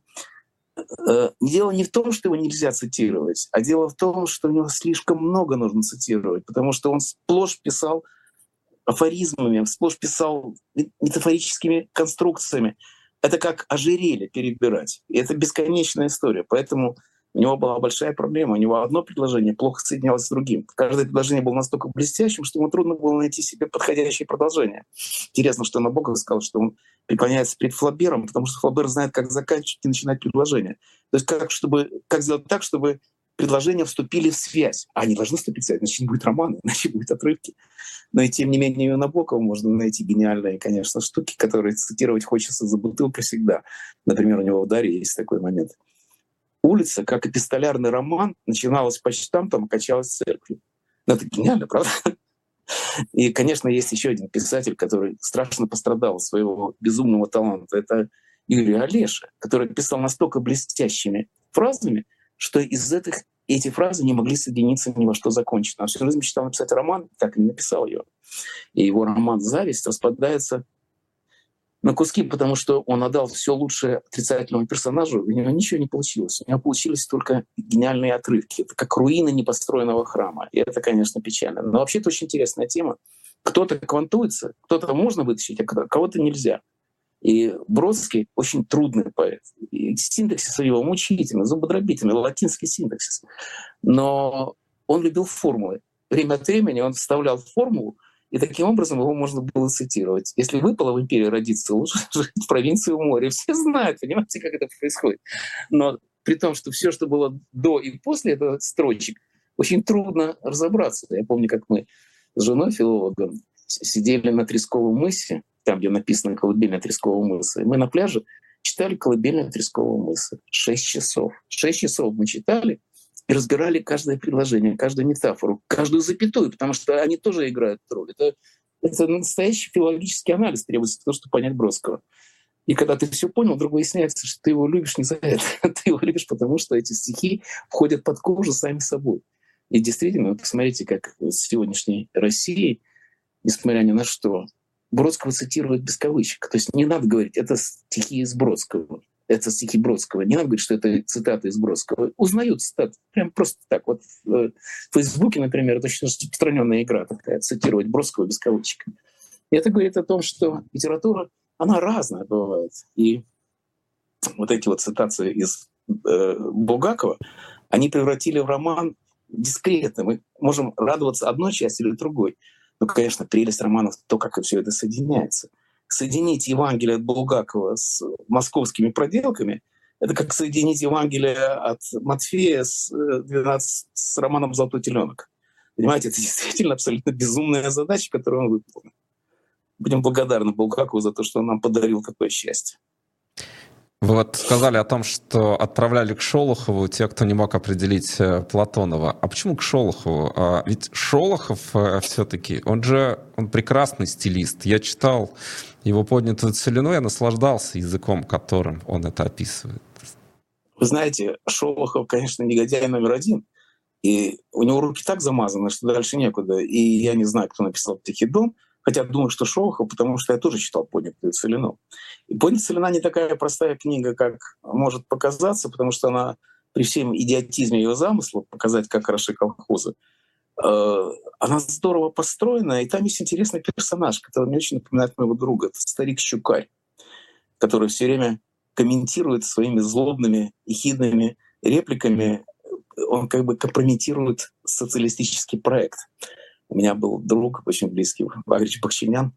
Э, дело не в том, что его нельзя цитировать, а дело в том, что у него слишком много нужно цитировать, потому что он сплошь писал афоризмами, сплошь писал метафорическими конструкциями. Это как ожерелье перебирать. И это бесконечная история. Поэтому у него была большая проблема. У него одно предложение плохо соединялось с другим. Каждое предложение было настолько блестящим, что ему трудно было найти себе подходящее продолжение. Интересно, что Набоков сказал, что он преклоняется перед Флабером, потому что Флабер знает, как заканчивать и начинать предложение. То есть как, чтобы, как сделать так, чтобы предложения вступили в связь. А они должны вступить в связь, иначе не будет романа, иначе будет отрывки. Но и тем не менее у Набокова можно найти гениальные, конечно, штуки, которые цитировать хочется за бутылкой всегда. Например, у него в «Даре» есть такой момент — улица, как эпистолярный роман, начиналась по счетам, там качалась церковью. Ну, это гениально, правда? И, конечно, есть еще один писатель, который страшно пострадал от своего безумного таланта. Это Юрий Олеша, который писал настолько блестящими фразами, что из этих эти фразы не могли соединиться ни во что закончено. Он всю жизнь мечтал написать роман, так и не написал ее. И его роман «Зависть» распадается на куски, потому что он отдал все лучшее отрицательному персонажу, у него ничего не получилось. У него получились только гениальные отрывки. Это как руины непостроенного храма. И это, конечно, печально. Но вообще это очень интересная тема. Кто-то квантуется, кто-то можно вытащить, а кого-то нельзя. И Бродский очень трудный поэт. И синтаксис его мучительный, зубодробительный, латинский синтаксис. Но он любил формулы. Время от времени он вставлял формулу, и таким образом его можно было цитировать. Если выпало в империи родиться, лучше жить в провинции у моря. Все знают, понимаете, как это происходит. Но при том, что все, что было до и после этого строчек, очень трудно разобраться. Я помню, как мы с женой филологом сидели на Тресковом мысе, там, где написано «Колыбель на Тресковом мысе», и мы на пляже читали «Колыбель на Тресковом мысе». Шесть часов. Шесть часов мы читали, и разбирали каждое предложение, каждую метафору, каждую запятую, потому что они тоже играют роль. Это, это настоящий филологический анализ требуется того, чтобы понять Бродского. И когда ты все понял, вдруг выясняется, что ты его любишь не за это. ты его любишь, потому что эти стихи входят под кожу сами собой. И действительно, вы посмотрите, как в сегодняшней России, несмотря ни на что, Бродского цитируют без кавычек. То есть не надо говорить, это стихи из Бродского, это стихи Бродского. Не надо говорить, что это цитаты из Бродского. Узнают цитаты. Прям просто так. Вот в Фейсбуке, например, это очень распространенная игра такая, цитировать Бродского без кавычек. И это говорит о том, что литература, она разная бывает. И вот эти вот цитации из э, Булгакова, они превратили в роман дискретно. Мы можем радоваться одной части или другой. Но, конечно, прелесть романов — то, как все это соединяется. Соединить Евангелие от Булгакова с московскими проделками — это как соединить Евангелие от Матфея с, 12, э, с романом «Золотой теленок». Понимаете, это действительно абсолютно безумная задача, которую он выполнил. Будем благодарны Булгакову за то, что он нам подарил такое счастье. Вы вот сказали о том, что отправляли к Шолохову те, кто не мог определить э, Платонова. А почему к Шолохову? А ведь Шолохов э, все-таки, он же он прекрасный стилист. Я читал его поднятую целину, я наслаждался языком, которым он это описывает. Вы знаете, Шолохов, конечно, негодяй номер один. И у него руки так замазаны, что дальше некуда. И я не знаю, кто написал «Тихий дом», Хотя думаю, что Шолохов, потому что я тоже читал «Поднятую целину». И «Поднятая целина» не такая простая книга, как может показаться, потому что она при всем идиотизме ее замысла показать, как хороши колхозы, э, она здорово построена, и там есть интересный персонаж, который мне очень напоминает моего друга. Это старик Щукарь, который все время комментирует своими злобными и хидными репликами, он как бы компрометирует социалистический проект. У меня был друг очень близкий, Вагрич Бахчинян.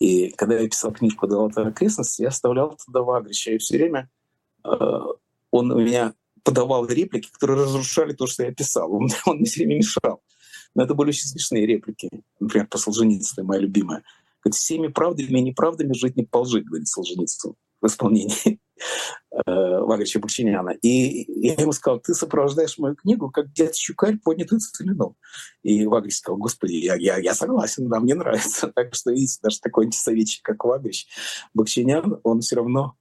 И когда я писал книжку «Золотая окрестность», я оставлял туда Вагрича. И все время э, он у меня подавал реплики, которые разрушали то, что я писал. Он, он мне все время мешал. Но это были очень смешные реплики. Например, по Солженицыну, моя любимая. Говорит, всеми правдами и неправдами жить не полжи, говорит Солженицын в исполнении э, Вагрича Бухчиняна. И я ему сказал, ты сопровождаешь мою книгу, как дед Щукарь поднятую целину. И Вагрич сказал, господи, я, я, я согласен, да, мне нравится. Так что, видите, даже такой антисоветчик, как Вагрич Бахчинян, он все равно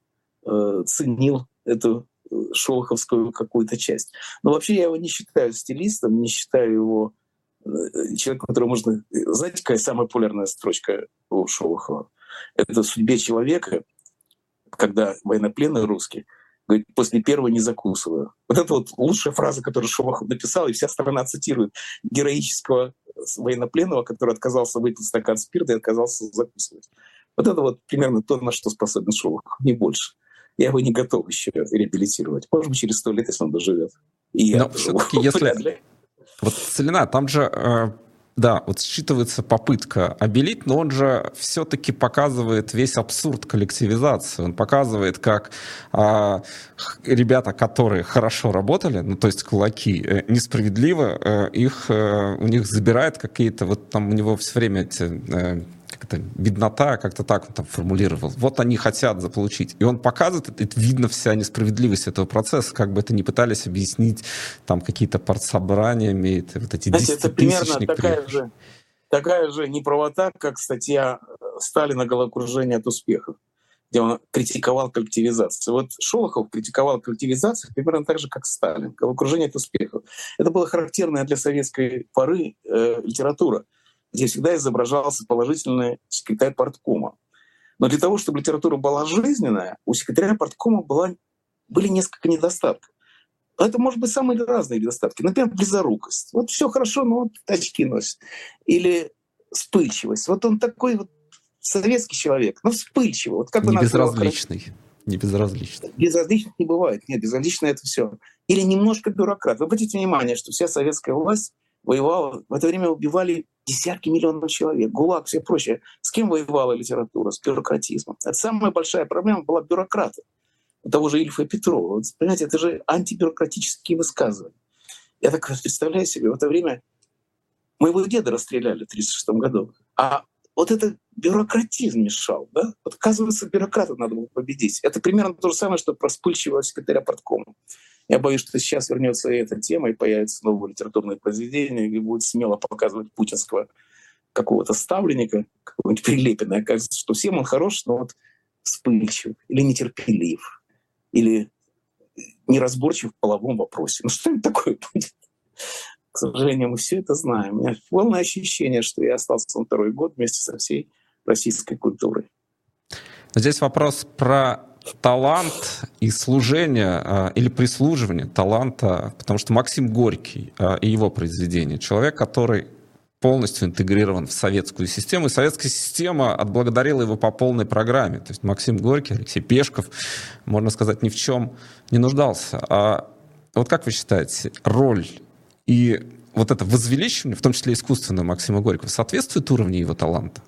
э, ценил эту э, шолоховскую какую-то часть. Но вообще я его не считаю стилистом, не считаю его э, человеком, которого можно... Знаете, какая самая популярная строчка у Шолохова? Это «Судьбе человека», когда военнопленный русский говорит, после первого не закусываю. Вот это вот лучшая фраза, которую Шолохов написал, и вся страна цитирует героического военнопленного, который отказался выпить стакан спирта и отказался закусывать. Вот это вот примерно то, на что способен Шолохов, не больше. Я его не готов еще реабилитировать. Может быть, через сто лет, если он доживет. И Но все-таки, если... Вот Целина, там же э, да, вот считывается попытка обелить, но он же все-таки показывает весь абсурд коллективизации. Он показывает, как а, ребята, которые хорошо работали, ну то есть кулаки, э, несправедливо э, их, э, у них забирают какие-то, вот там у него все время эти э, как это, беднота, как-то так он там формулировал. Вот они хотят заполучить. И он показывает, это видно вся несправедливость этого процесса, как бы это не пытались объяснить там какие-то партсобраниями, это, вот эти Знаете, это примерно такая же, такая же неправота, как статья э, Сталина «Головокружение от успехов», где он критиковал коллективизацию. Вот Шолохов критиковал коллективизацию примерно так же, как Сталин. Головокружение от успехов. Это было характерная для советской поры э, литература где всегда изображался положительный секретарь парткома. Но для того, чтобы литература была жизненная, у секретаря парткома была, были несколько недостатков. Это может быть самые разные недостатки. Например, близорукость. Вот все хорошо, но вот очки носит. Или вспыльчивость. Вот он такой вот советский человек, но вспыльчивый. Вот как не безразличный. Не безразличный. Безразличных не бывает. Нет, безразлично это все. Или немножко бюрократ. Вы обратите внимание, что вся советская власть воевала, в это время убивали десятки миллионов человек, ГУЛАГ, все прочее. С кем воевала литература? С бюрократизмом. Это самая большая проблема была бюрократы. Того же Ильфа Петрова. Вот, понимаете, это же антибюрократические высказывания. Я так представляю себе, в это время моего деда расстреляли в 1936 году. А вот этот бюрократизм мешал. Да? Вот, оказывается, бюрократов надо было победить. Это примерно то же самое, что про вспыльчивого секретаря парткома. Я боюсь, что сейчас вернется эта тема, и появится новое литературное произведение, и будет смело показывать путинского какого-то ставленника, какого-нибудь Прилепина. Окажется, что всем он хорош, но вот вспыльчив, или нетерпелив, или неразборчив в половом вопросе. Ну что-нибудь такое будет. К сожалению, мы все это знаем. У меня полное ощущение, что я остался на второй год вместе со всей российской культурой. Здесь вопрос про талант и служение а, или прислуживание таланта, потому что Максим Горький а, и его произведение, человек, который полностью интегрирован в советскую систему, и советская система отблагодарила его по полной программе. То есть Максим Горький, Алексей Пешков, можно сказать, ни в чем не нуждался. А вот как вы считаете, роль и вот это возвеличивание, в том числе искусственное Максима Горького, соответствует уровню его таланта?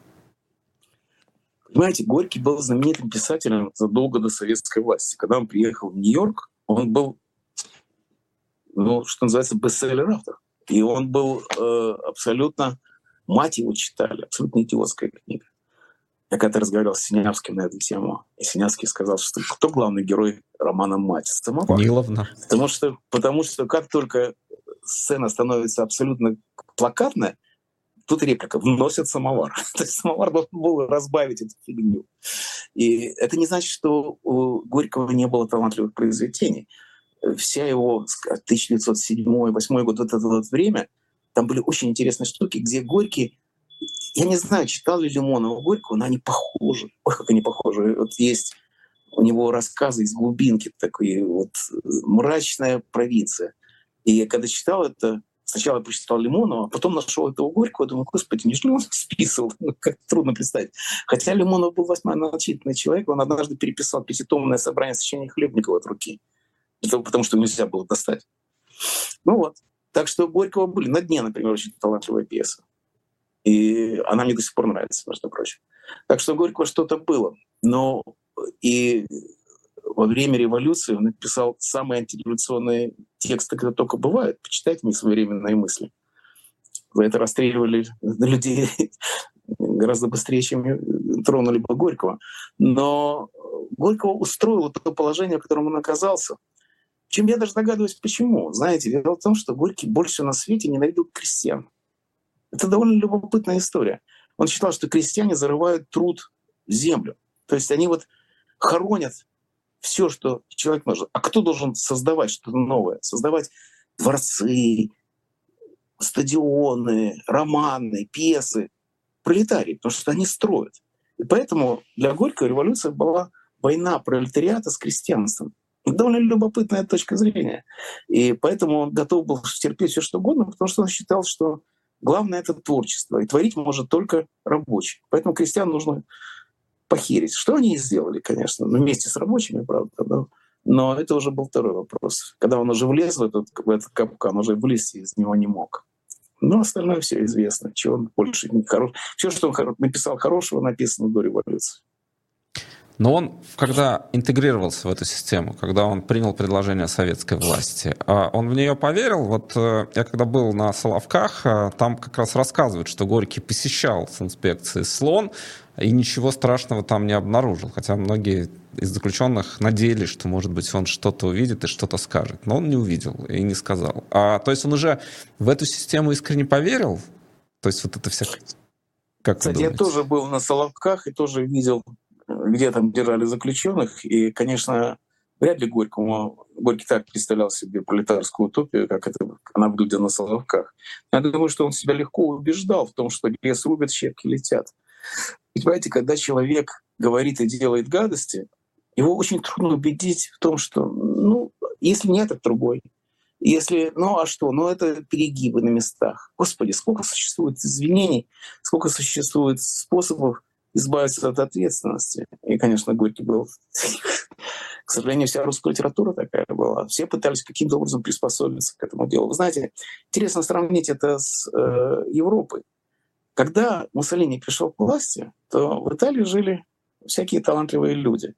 Понимаете, Горький был знаменитым писателем задолго до советской власти. Когда он приехал в Нью-Йорк, он был, ну, что называется, бестселлер-автор. И он был э, абсолютно... Мать его читали, абсолютно идиотская книга. Я когда-то разговаривал с Синявским на эту тему, и Синявский сказал, что кто главный герой романа «Мать»? Самовар. Ниловна. Потому что, потому что как только сцена становится абсолютно плакатная, тут реплика «вносят самовар». То есть самовар должен был разбавить эту фигню. И это не значит, что у Горького не было талантливых произведений вся его 1907-1908 год, вот это вот время, там были очень интересные штуки, где Горький, я не знаю, читал ли Лимонова Горького, но они похожи. Ой, как они похожи. Вот есть у него рассказы из глубинки, такой вот мрачная провинция. И я когда читал это, сначала я прочитал Лимонова, а потом нашел этого Горького, думаю, господи, неужели он списывал? Как трудно представить. Хотя Лимонов был восьмой начитанный человек, он однажды переписал пятитомное собрание сочинений Хлебникова от руки потому что нельзя было достать. Ну вот. Так что Горького были. На дне, например, очень талантливая пьеса. И она мне до сих пор нравится, между прочим. Так что Горького что-то было. Но и во время революции он написал самые антиреволюционные тексты, которые только бывают. Почитайте мне своевременные мысли. За это расстреливали людей гораздо быстрее, чем тронули бы Горького. Но Горького устроило то положение, в котором он оказался — чем я даже догадываюсь, почему. Знаете, дело в том, что Горький больше на свете ненавидел крестьян. Это довольно любопытная история. Он считал, что крестьяне зарывают труд в землю. То есть они вот хоронят все, что человек может. А кто должен создавать что-то новое? Создавать дворцы, стадионы, романы, пьесы. Пролетарии, потому что они строят. И поэтому для Горького революция была война пролетариата с крестьянством. Довольно любопытная точка зрения. И поэтому он готов был терпеть все что угодно, потому что он считал, что главное — это творчество. И творить может только рабочий. Поэтому крестьян нужно похерить. Что они и сделали, конечно, ну, вместе с рабочими, правда. Но, но это уже был второй вопрос. Когда он уже влез в этот, в этот капкан, уже вылезти из него не мог. Но остальное все известно. Чего он больше не хорош. Все, что он написал хорошего, написано до революции. Но он, когда интегрировался в эту систему, когда он принял предложение советской власти, а он в нее поверил. Вот э, я когда был на Соловках, э, там как раз рассказывают, что Горький посещал с инспекцией слон, и ничего страшного там не обнаружил. Хотя многие из заключенных надеялись, что, может быть, он что-то увидит и что-то скажет. Но он не увидел и не сказал. А, то есть он уже в эту систему искренне поверил? То есть вот это вся... Как Кстати, я тоже был на Соловках и тоже видел где там держали заключенных. И, конечно, вряд ли Горькому, Горький так представлял себе пролетарскую утопию, как это она выглядела на Соловках. Я думаю, что он себя легко убеждал в том, что лес рубят, щепки летят. Понимаете, когда человек говорит и делает гадости, его очень трудно убедить в том, что, ну, если нет, это другой. Если, ну а что, ну это перегибы на местах. Господи, сколько существует извинений, сколько существует способов избавиться от ответственности. И, конечно, Горький был... К сожалению, вся русская литература такая была. Все пытались каким-то образом приспособиться к этому делу. Вы знаете, интересно сравнить это с э, Европой. Когда Муссолини пришел к власти, то в Италии жили всякие талантливые люди.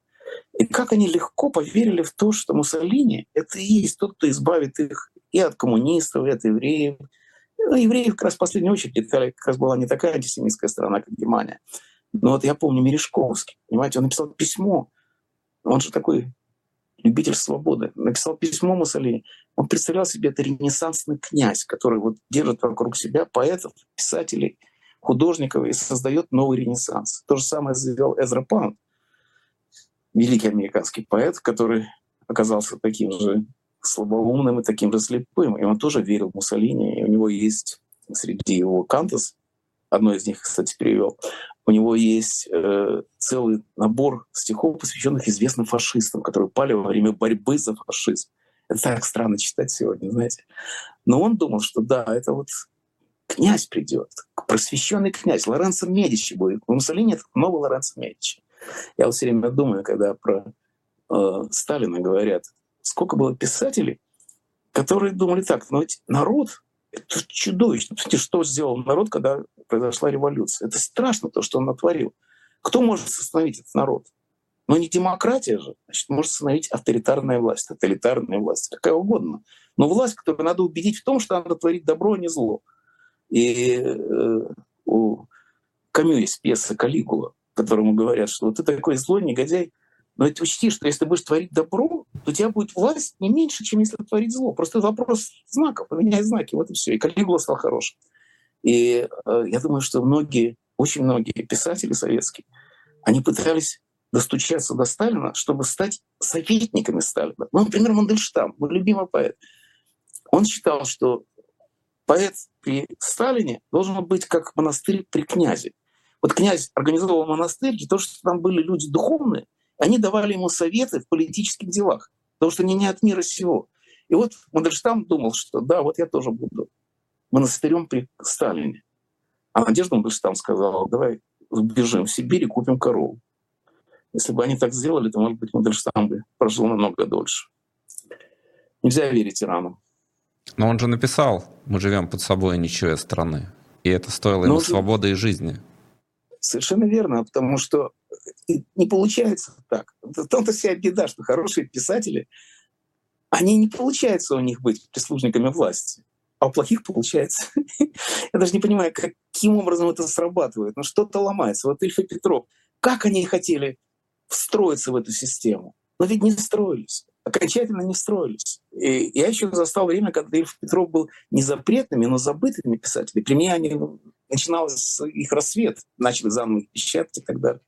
И как они легко поверили в то, что Муссолини — это и есть тот, кто избавит их и от коммунистов, и от евреев. Ну, евреев как раз в последнюю очередь Италия как раз была не такая антисемитская страна, как Германия. Но вот я помню Мережковский, понимаете, он написал письмо, он же такой любитель свободы, написал письмо Муссолини. Он представлял себе это ренессансный князь, который вот держит вокруг себя поэтов, писателей, художников и создает новый ренессанс. То же самое сделал Эзра Пант. великий американский поэт, который оказался таким же слабоумным и таким же слепым. И он тоже верил Муссолини. И у него есть среди его кантос, одно из них, кстати, перевел, у него есть э, целый набор стихов, посвященных известным фашистам, которые пали во время борьбы за фашизм. Это так странно читать сегодня, знаете. Но он думал, что да, это вот князь придет, просвещенный князь, Лоренцо Медичи будет. В Муссолини это новый Лоренцо Медичи. Я вот все время думаю, когда про э, Сталина говорят, сколько было писателей, которые думали так, но ведь народ — это чудовищно. Что сделал народ, когда произошла революция. Это страшно, то, что он натворил. Кто может остановить этот народ? Но не демократия же, значит, может остановить авторитарная власть, тоталитарная власть, какая угодно. Но власть, которую надо убедить в том, что надо творить добро, а не зло. И э, у Камю есть пьеса «Калигула», которому говорят, что вот ты такой злой негодяй, но это учти, что если ты будешь творить добро, то у тебя будет власть не меньше, чем если творить зло. Просто вопрос знаков, поменяй знаки, вот и все. И Калигула стал хорошим. И э, я думаю, что многие, очень многие писатели советские, они пытались достучаться до Сталина, чтобы стать советниками Сталина. Ну, например, Мандельштам, мой любимый поэт. Он считал, что поэт при Сталине должен быть как монастырь при князе. Вот князь организовал монастырь для того, чтобы там были люди духовные, они давали ему советы в политических делах, потому что они не от мира сего. И вот Мандельштам думал, что да, вот я тоже буду монастырем при Сталине. А Надежда Мандельштам сказала, давай сбежим в Сибирь и купим корову. Если бы они так сделали, то, может быть, Мандельштам бы прожил намного дольше. Нельзя верить Ирану. Но он же написал, мы живем под собой ничего страны. И это стоило ему же... свободы и жизни. Совершенно верно, потому что не получается так. В том-то вся беда, что хорошие писатели, они не получается у них быть прислужниками власти, а у плохих получается. Я даже не понимаю, каким образом это срабатывает. Но что-то ломается. Вот Ильф и Петров, как они хотели встроиться в эту систему? Но ведь не встроились окончательно не встроились. И я еще застал время, когда Ильф Петров был не запретными, но забытыми писателями. При мне они начиналось их рассвет, начали заново печатать и так далее.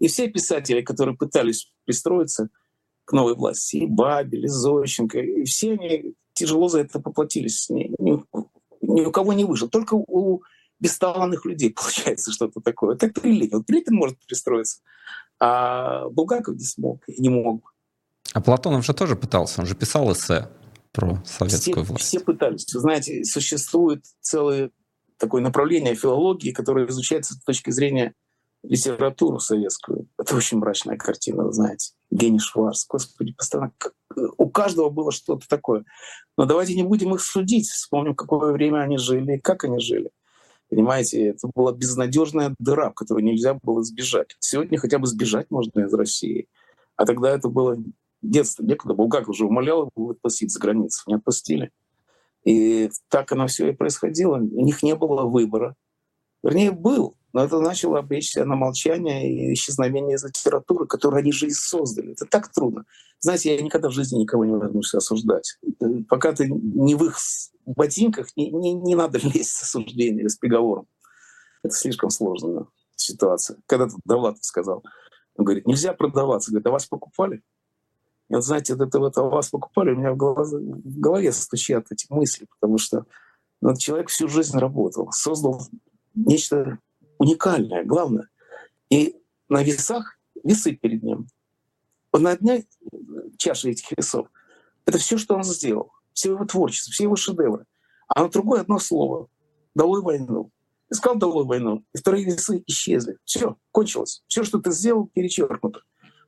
И все писатели, которые пытались пристроиться к новой власти, и Бабель, и Зощенко, и все они тяжело за это поплатились. Ни, ни, ни у кого не выжил. Только у бесталанных людей получается что-то такое. Так Прилепин. Вот Прилепин может пристроиться, а Булгаков не смог и не мог. А Платонов же тоже пытался, он же писал эссе про советскую все, власть. Все пытались. Вы знаете, существует целое такое направление филологии, которое изучается с точки зрения литературу советскую. Это очень мрачная картина, вы знаете. Гений Шварц, господи, постоянно. У каждого было что-то такое. Но давайте не будем их судить. Вспомним, какое время они жили и как они жили. Понимаете, это была безнадежная дыра, которую нельзя было сбежать. Сегодня хотя бы сбежать можно из России. А тогда это было детство некуда. Булгаков уже умолял его отпустить за границу. Не отпустили. И так оно все и происходило. У них не было выбора. Вернее, был, но это начало обречь себя на молчание и исчезновение из литературы, которую они же и создали. Это так трудно. Знаете, я никогда в жизни никого не возьмусь осуждать. Пока ты не в их ботинках, не, не, не надо лезть с осуждением с приговором. Это слишком сложная ситуация. Когда-то Довлатов сказал, он говорит, нельзя продаваться. Говорит, а вас покупали? И вот, знаете, это вот а вас покупали, у меня в, глаз, в голове стучат эти мысли, потому что ну, человек всю жизнь работал, создал нечто уникальное, главное. И на весах весы перед ним. Вот на одной чаше этих весов это все, что он сделал, все его творчество, все его шедевры. А на другое одно слово — «долой войну». И сказал «долой войну», и вторые весы исчезли. Все, кончилось. Все, что ты сделал, перечеркнуто.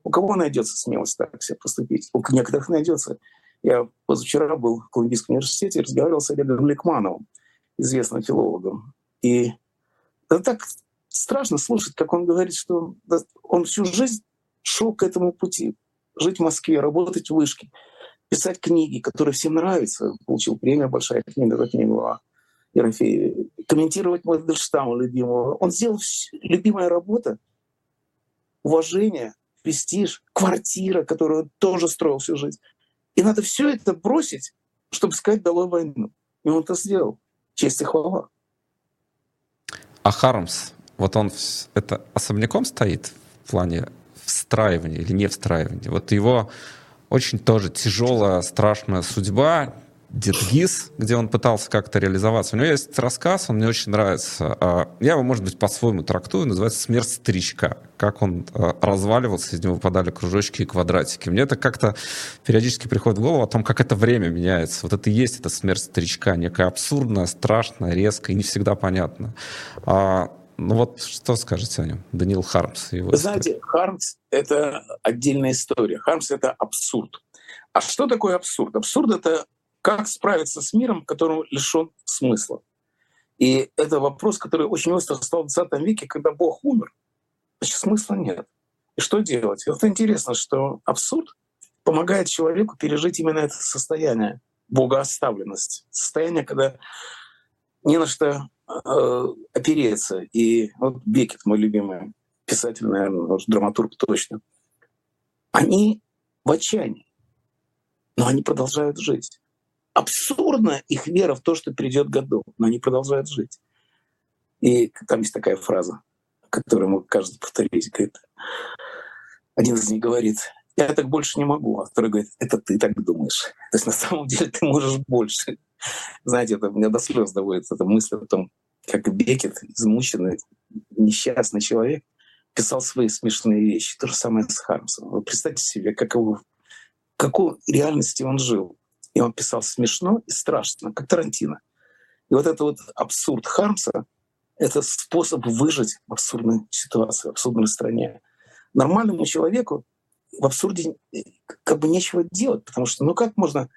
У кого найдется смелость так себя поступить? У некоторых найдется. Я позавчера был в Колумбийском университете и разговаривал с Олегом Лекмановым, известным филологом. И это так страшно слушать, как он говорит, что он всю жизнь шел к этому пути. Жить в Москве, работать в вышке, писать книги, которые всем нравятся. Получил премию «Большая книга» за книгу о Ерофееве. Комментировать Мандельштама любимого. Он сделал любимая работа, уважение, престиж, квартира, которую он тоже строил всю жизнь. И надо все это бросить, чтобы сказать «долой войну». И он это сделал. Честь и хвала. А Хармс, вот он это особняком стоит в плане встраивания или не встраивания. Вот его очень тоже тяжелая, страшная судьба, Дед Гиз, где он пытался как-то реализоваться. У него есть рассказ, он мне очень нравится. А, я его, может быть, по-своему трактую, называется «Смерть старичка». Как он а, разваливался, из него выпадали кружочки и квадратики. Мне это как-то периодически приходит в голову о том, как это время меняется. Вот это и есть эта смерть старичка, некая абсурдная, страшная, резкая и не всегда понятна. Ну вот что скажете о нем, Даниил Хармс? Его Вы знаете, Хармс — это отдельная история. Хармс — это абсурд. А что такое абсурд? Абсурд — это как справиться с миром, который лишен смысла? И это вопрос, который очень остро стал в 20 веке, когда Бог умер. Значит, смысла нет. И что делать? И вот интересно, что абсурд помогает человеку пережить именно это состояние богооставленности. Состояние, когда не на что э, опереться. И вот Бекет, мой любимый писатель, наверное, драматург точно, они в отчаянии, но они продолжают жить абсурдна их вера в то, что придет годов, но они продолжают жить. И там есть такая фраза, которую ему кажется повторить. Говорит, один из них говорит, я так больше не могу, а второй говорит, это ты так думаешь. То есть на самом деле ты можешь больше. Знаете, это меня до слез доводит эта мысль о том, как Бекет, измученный, несчастный человек, писал свои смешные вещи. То же самое с Хармсом. Вы представьте себе, как его, в какой реальности он жил. И он писал смешно и страшно, как Тарантино. И вот это вот абсурд Хармса — это способ выжить в абсурдной ситуации, в абсурдной стране. Нормальному человеку в абсурде э, как бы нечего делать, потому что ну как можно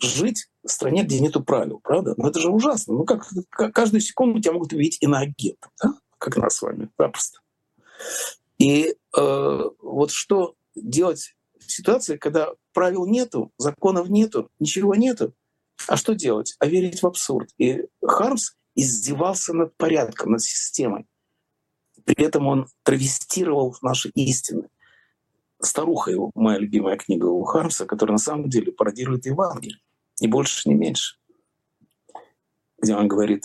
жить в стране, где нету правил, правда? Ну это же ужасно. Ну как, каждую секунду тебя могут увидеть иноагентом, да? как нас с вами, запросто. И э, вот что делать ситуация, когда правил нету, законов нету, ничего нету. А что делать? А верить в абсурд. И Хармс издевался над порядком, над системой. При этом он травестировал наши истины. «Старуха» его, моя любимая книга у Хармса, которая на самом деле пародирует Евангелие. Ни больше, ни меньше. Где он говорит,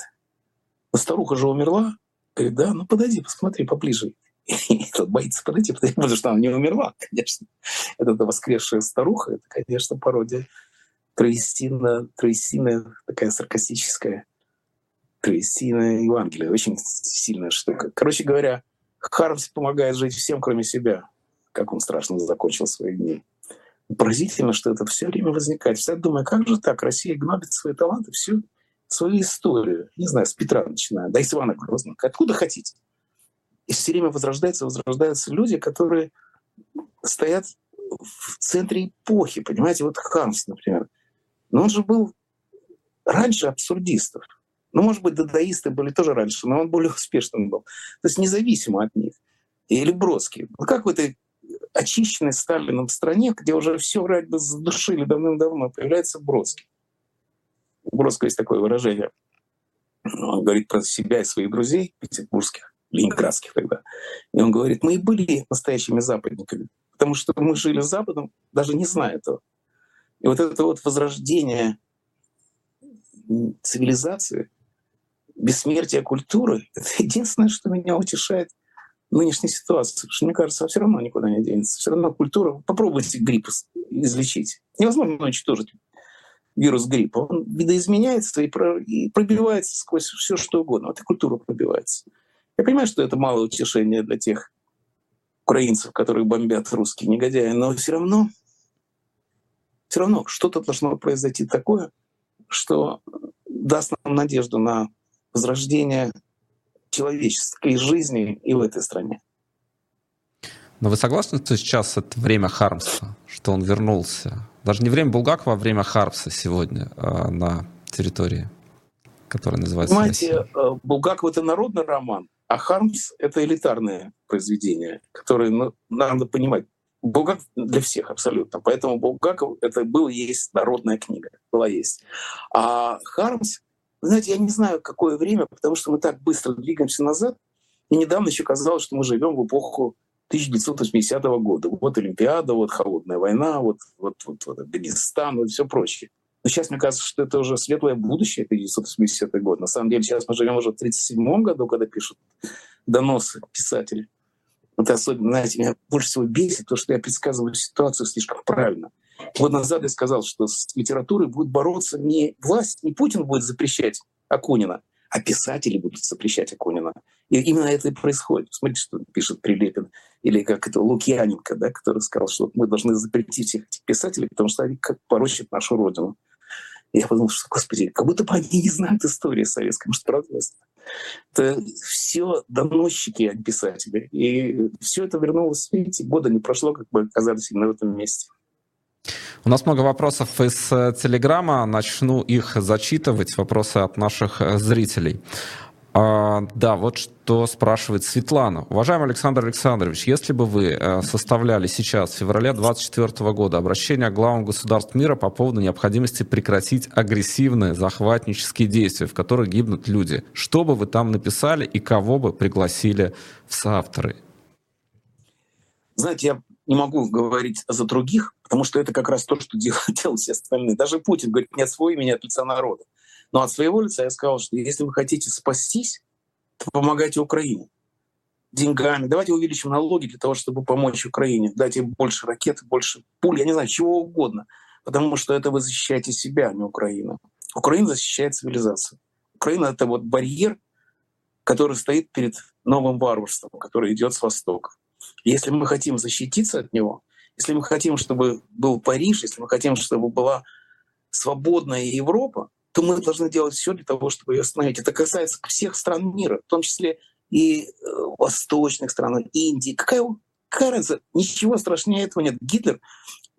ну старуха же умерла. Говорит, да, ну подойди, посмотри поближе. И тот боится подойти, потому что она не умерла, конечно. Это воскресшая старуха, это, конечно, пародия троестина, троестина такая саркастическая, троестина Евангелие, очень сильная штука. Короче говоря, Хармс помогает жить всем, кроме себя, как он страшно закончил свои дни. Поразительно, что это все время возникает. Всегда думаю, как же так, Россия гнобит свои таланты, всю свою историю. Не знаю, с Петра начиная, да и с Ивана Грозного. Откуда хотите. И все время возрождаются, возрождаются люди, которые стоят в центре эпохи, понимаете, вот Хамс, например. Но он же был раньше абсурдистов. Ну, может быть, дадаисты были тоже раньше, но он более успешным был. То есть независимо от них. Или Бродский. Ну, как в этой очищенной Сталином стране, где уже все вроде бы задушили давным-давно, появляется Бродский. У Бродского есть такое выражение. Он говорит про себя и своих друзей петербургских ленинградских тогда. И он говорит, мы и были настоящими западниками, потому что мы жили Западом, даже не зная этого. И вот это вот возрождение цивилизации, бессмертие культуры — это единственное, что меня утешает нынешней ситуации. Потому что, мне кажется, все равно никуда не денется. Все равно культура... Попробуйте грипп излечить. Невозможно уничтожить вирус гриппа. Он видоизменяется и, пробивается сквозь все, что угодно. Вот и культура пробивается. Я понимаю, что это мало утешения для тех украинцев, которые бомбят русские негодяи, но все равно, все равно что-то должно произойти такое, что даст нам надежду на возрождение человеческой жизни и в этой стране. Но вы согласны, что сейчас это время Хармса, что он вернулся? Даже не время Булгакова, а время Хармса сегодня э, на территории, которая называется Понимаете, Россия. Э, Булгаков — это народный роман, а Хармс — это элитарное произведение, которое ну, надо понимать. Булгаков для всех абсолютно. Поэтому Булгаков — это был есть народная книга. Была есть. А Хармс, знаете, я не знаю, какое время, потому что мы так быстро двигаемся назад. И недавно еще казалось, что мы живем в эпоху 1980 года. Вот Олимпиада, вот Холодная война, вот, вот, вот, вот Афганистан, вот все прочее. Но сейчас мне кажется, что это уже светлое будущее, 1980 год. На самом деле сейчас мы живем уже в 1937 году, когда пишут доносы писатели. Это особенно, знаете, меня больше всего бесит то, что я предсказываю ситуацию слишком правильно. Год назад я сказал, что с литературой будет бороться не власть, не Путин будет запрещать Акунина, а писатели будут запрещать Акунина. И именно это и происходит. Смотрите, что пишет Прилепин. Или как это Лукьяненко, да, который сказал, что мы должны запретить этих писателей, потому что они как порочат нашу родину. Я подумал, что, господи, как будто бы они не знают истории советской. Может, правда? Это все доносчики, а не писатели. И все это вернулось, видите, года не прошло, как бы оказались именно в этом месте. У нас много вопросов из э, Телеграма. Начну их зачитывать. Вопросы от наших э, зрителей. А, да, вот что спрашивает Светлана. Уважаемый Александр Александрович, если бы вы э, составляли сейчас, в феврале 2024 года, обращение к главам государств мира по поводу необходимости прекратить агрессивные захватнические действия, в которых гибнут люди, что бы вы там написали и кого бы пригласили в соавторы? Знаете, я не могу говорить за других, потому что это как раз то, что делают, делают все остальные. Даже Путин говорит не от своего имени, а от лица народа. Но от своего лица я сказал, что если вы хотите спастись, то помогайте Украине деньгами. Давайте увеличим налоги для того, чтобы помочь Украине. Дайте больше ракет, больше пуль, я не знаю, чего угодно. Потому что это вы защищаете себя, а не Украину. Украина защищает цивилизацию. Украина — это вот барьер, который стоит перед новым варварством, который идет с востока. Если мы хотим защититься от него, если мы хотим, чтобы был Париж, если мы хотим, чтобы была свободная Европа, то мы должны делать все для того, чтобы ее остановить. Это касается всех стран мира, в том числе и э, восточных стран, Индии. Какая, какая разница? Ничего страшнее этого нет. Гитлер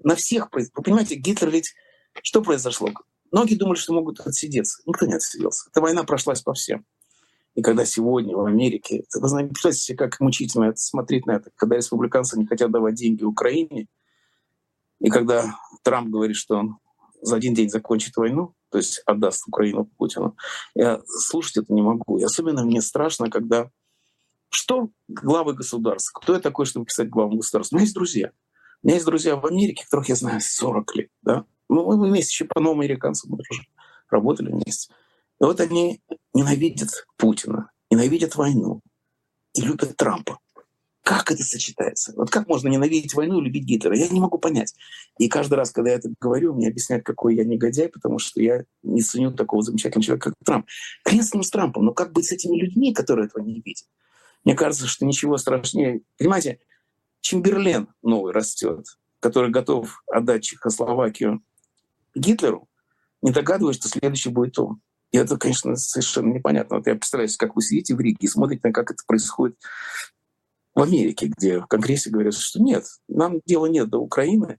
на всех... Вы понимаете, Гитлер ведь... Что произошло? Многие думали, что могут отсидеться. Никто не отсиделся. Эта война прошлась по всем. И когда сегодня в Америке, вы знаете, представьте себе, как мучительно это, смотреть на это, когда республиканцы не хотят давать деньги Украине, и когда Трамп говорит, что он за один день закончит войну, то есть отдаст Украину Путину, я слушать это не могу. И особенно мне страшно, когда что главы государств? Кто я такой, чтобы писать главам государств? У меня есть друзья. У меня есть друзья в Америке, которых я знаю 40 лет. Да? Мы, мы вместе еще по новому американцам дружим, работали вместе. И вот они ненавидят Путина, ненавидят войну и любят Трампа. Как это сочетается? Вот как можно ненавидеть войну и любить Гитлера? Я не могу понять. И каждый раз, когда я это говорю, мне объясняют, какой я негодяй, потому что я не ценю такого замечательного человека, как Трамп. Хрен с ним с Трампом, но как быть с этими людьми, которые этого не видят? Мне кажется, что ничего страшнее. Понимаете, Чемберлен новый растет, который готов отдать Чехословакию Гитлеру, не догадываясь, что следующий будет он. И это, конечно, совершенно непонятно. Вот я представляю, как вы сидите в Риге и смотрите на как это происходит в Америке, где в Конгрессе говорят, что нет, нам дела нет до Украины,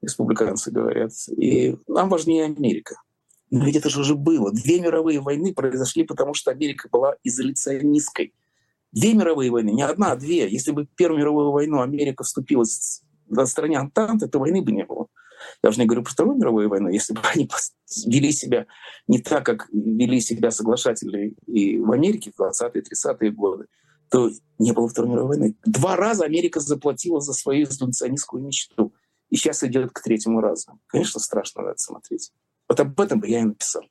республиканцы говорят, и нам важнее Америка. Но ведь это же уже было. Две мировые войны произошли, потому что Америка была изоляционистской. Две мировые войны, не одна, а две. Если бы Первую мировую войну Америка вступила на стороне Антанты, то войны бы не было. Я уже не говорю про Вторую мировую войну. Если бы они вели себя не так, как вели себя соглашатели и в Америке в 20-е, 30-е годы, то не было Второй мировой войны. Два раза Америка заплатила за свою изоляционистскую мечту. И сейчас идет к третьему разу. Конечно, страшно на это смотреть. Вот об этом бы я и написал.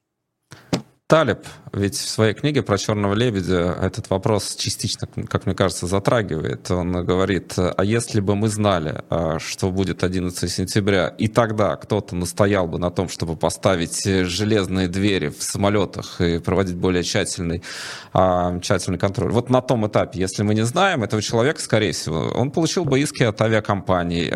Талиб ведь в своей книге про черного лебедя этот вопрос частично, как мне кажется, затрагивает. Он говорит, а если бы мы знали, а, что будет 11 сентября, и тогда кто-то настоял бы на том, чтобы поставить железные двери в самолетах и проводить более тщательный, а, тщательный контроль. Вот на том этапе, если мы не знаем этого человека, скорее всего, он получил бы иски от авиакомпаний,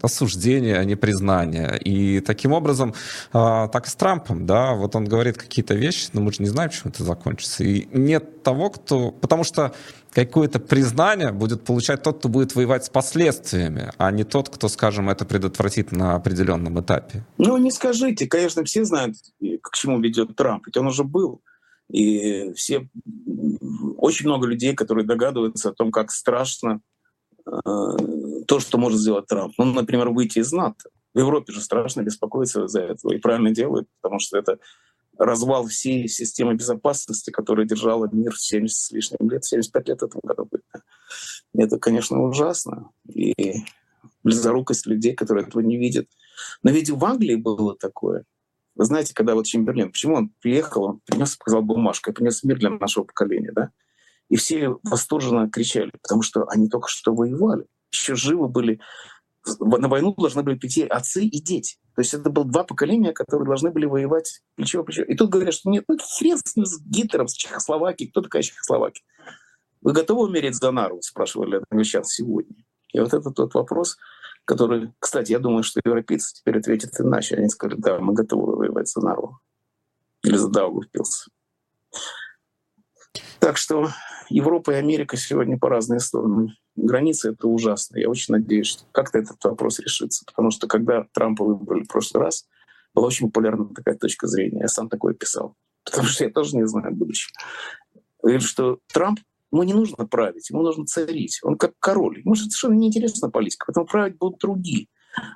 осуждение, а не признание. И таким образом, так и с Трампом, да, вот он говорит какие-то вещи, но мы же не знаем, чем это закончится. И нет того, кто... Потому что какое-то признание будет получать тот, кто будет воевать с последствиями, а не тот, кто, скажем, это предотвратит на определенном этапе. Ну, не скажите. Конечно, все знают, к чему ведет Трамп. Ведь он уже был. И все... Очень много людей, которые догадываются о том, как страшно э, то, что может сделать Трамп. Ну, например, выйти из НАТО. В Европе же страшно беспокоиться за это. И правильно делают, потому что это развал всей системы безопасности, которая держала мир 70 с лишним лет, 75 лет этому году будет. Это, конечно, ужасно. И близорукость людей, которые этого не видят. Но ведь в Англии было такое. Вы знаете, когда вот Чемберлен, почему он приехал, он принес, показал бумажку, принес мир для нашего поколения, да? И все восторженно кричали, потому что они только что воевали, еще живы были. На войну должны были прийти отцы и дети. То есть это было два поколения, которые должны были воевать плечо в плечо. И тут говорят, что нет, ну, хрен с Гитлером, с Чехословакией. Кто такая Чехословакия? Вы готовы умереть за нару? Спрашивали англичан сегодня. И вот это тот вопрос, который, кстати, я думаю, что европейцы теперь ответят иначе. Они скажут, да, мы готовы воевать за нару. Или за Даугавпилс. Так что Европа и Америка сегодня по разные стороны. Границы — это ужасно. Я очень надеюсь, что как-то этот вопрос решится. Потому что когда Трампа выбрали в прошлый раз, была очень популярна такая точка зрения. Я сам такое писал. Потому что я тоже не знаю будущего. Говорит, что Трамп Ему не нужно править, ему нужно царить. Он как король. Ему совершенно неинтересна политика, поэтому править будут другие.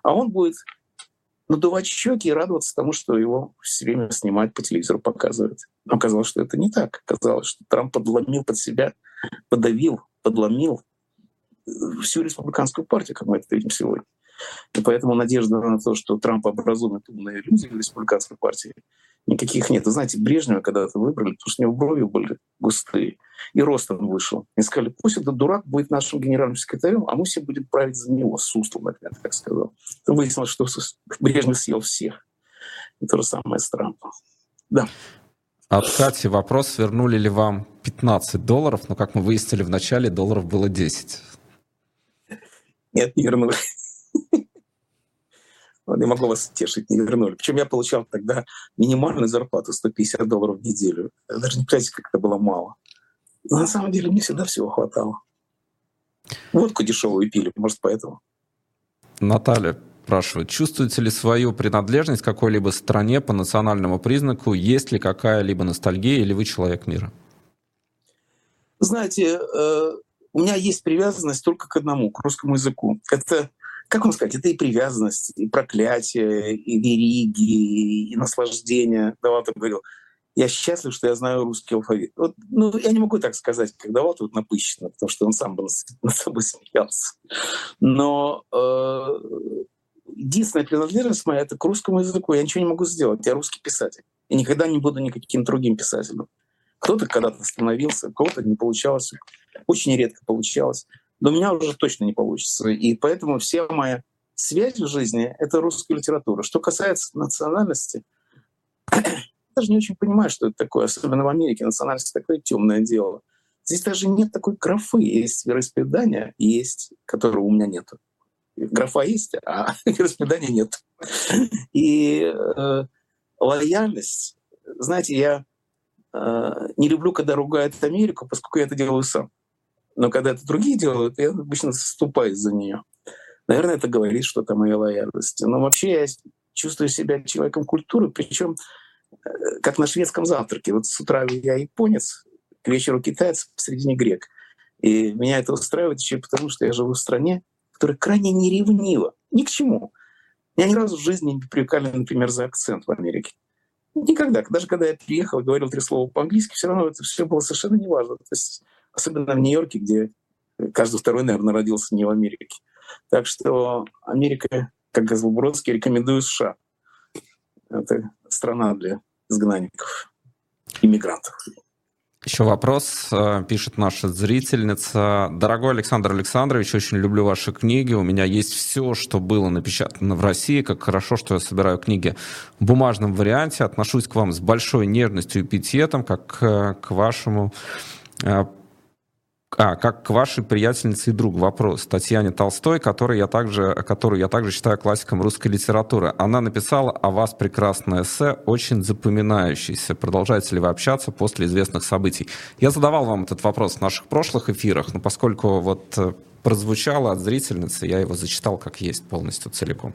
А он будет надувать щеки и радоваться тому, что его все время снимают по телевизору, показывают. Но оказалось, что это не так. Оказалось, что Трамп подломил под себя, подавил, подломил всю республиканскую партию, как мы это видим сегодня. И поэтому надежда на то, что Трамп образует умные люди в республиканской партии, никаких нет. Вы знаете, Брежнева когда-то выбрали, потому что у него брови были густые, и ростом вышел. И сказали, пусть этот дурак будет нашим генеральным секретарем, а мы все будем править за него, с Суслом, например, так сказал. Выяснилось, что Брежнев съел всех. И то же самое с Трампом. Да. От Кати вопрос, вернули ли вам 15 долларов, но, как мы выяснили в начале, долларов было 10. Нет, не вернули. Не могло вас тешить, не вернули. Причем я получал тогда минимальную зарплату 150 долларов в неделю. Даже не представляете, как это было мало. Но на самом деле мне всегда всего хватало. Водку дешевую пили, может, поэтому. Наталья спрашивает, чувствуете ли свою принадлежность к какой-либо стране по национальному признаку? Есть ли какая-либо ностальгия или вы человек мира? Знаете, э, у меня есть привязанность только к одному, к русскому языку. Это как вам сказать, это и привязанность, и проклятие, и вериги, и наслаждение. Даватов говорил, я счастлив, что я знаю русский алфавит. Вот, ну, я не могу так сказать, как Даватов вот напыщенно, потому что он сам бы над собой смеялся. Но э, единственная принадлежность моя — это к русскому языку. Я ничего не могу сделать. Я русский писатель. И никогда не буду никаким другим писателем. Кто-то когда-то становился, кого-то не получалось. Очень редко получалось но у меня уже точно не получится. И поэтому вся моя связь в жизни — это русская литература. Что касается национальности, даже не очень понимаю, что это такое, особенно в Америке. Национальность — такое темное дело. Здесь даже нет такой графы. Есть вероисповедание, есть, которого у меня нет. Графа есть, а вероисповедания нет. И э, лояльность, знаете, я э, не люблю, когда ругают Америку, поскольку я это делаю сам. Но когда это другие делают, я обычно заступаюсь за нее. Наверное, это говорит что-то о моей лояльности. Но вообще я чувствую себя человеком культуры, причем э, как на шведском завтраке. Вот с утра я японец, к вечеру китаец, посредине грек. И меня это устраивает еще потому, что я живу в стране, которая крайне неревнива. Ни к чему. Меня ни разу в жизни не привлекали, например, за акцент в Америке. Никогда. Даже когда я приехал и говорил три слова по-английски, все равно это все было совершенно неважно. То есть особенно в Нью-Йорке, где каждый второй, наверное, родился не в Америке. Так что Америка, как сказал Бродский, рекомендую США. Это страна для изгнанников, иммигрантов. Еще вопрос, э, пишет наша зрительница. Дорогой Александр Александрович, очень люблю ваши книги. У меня есть все, что было напечатано в России. Как хорошо, что я собираю книги в бумажном варианте. Отношусь к вам с большой нежностью и пиететом, как э, к вашему э, а, как к вашей приятельнице и другу вопрос. Татьяне Толстой, который я также, которую я также считаю классиком русской литературы. Она написала о вас прекрасное эссе, очень запоминающееся. Продолжаете ли вы общаться после известных событий? Я задавал вам этот вопрос в наших прошлых эфирах, но поскольку вот э, прозвучало от зрительницы, я его зачитал как есть полностью, целиком.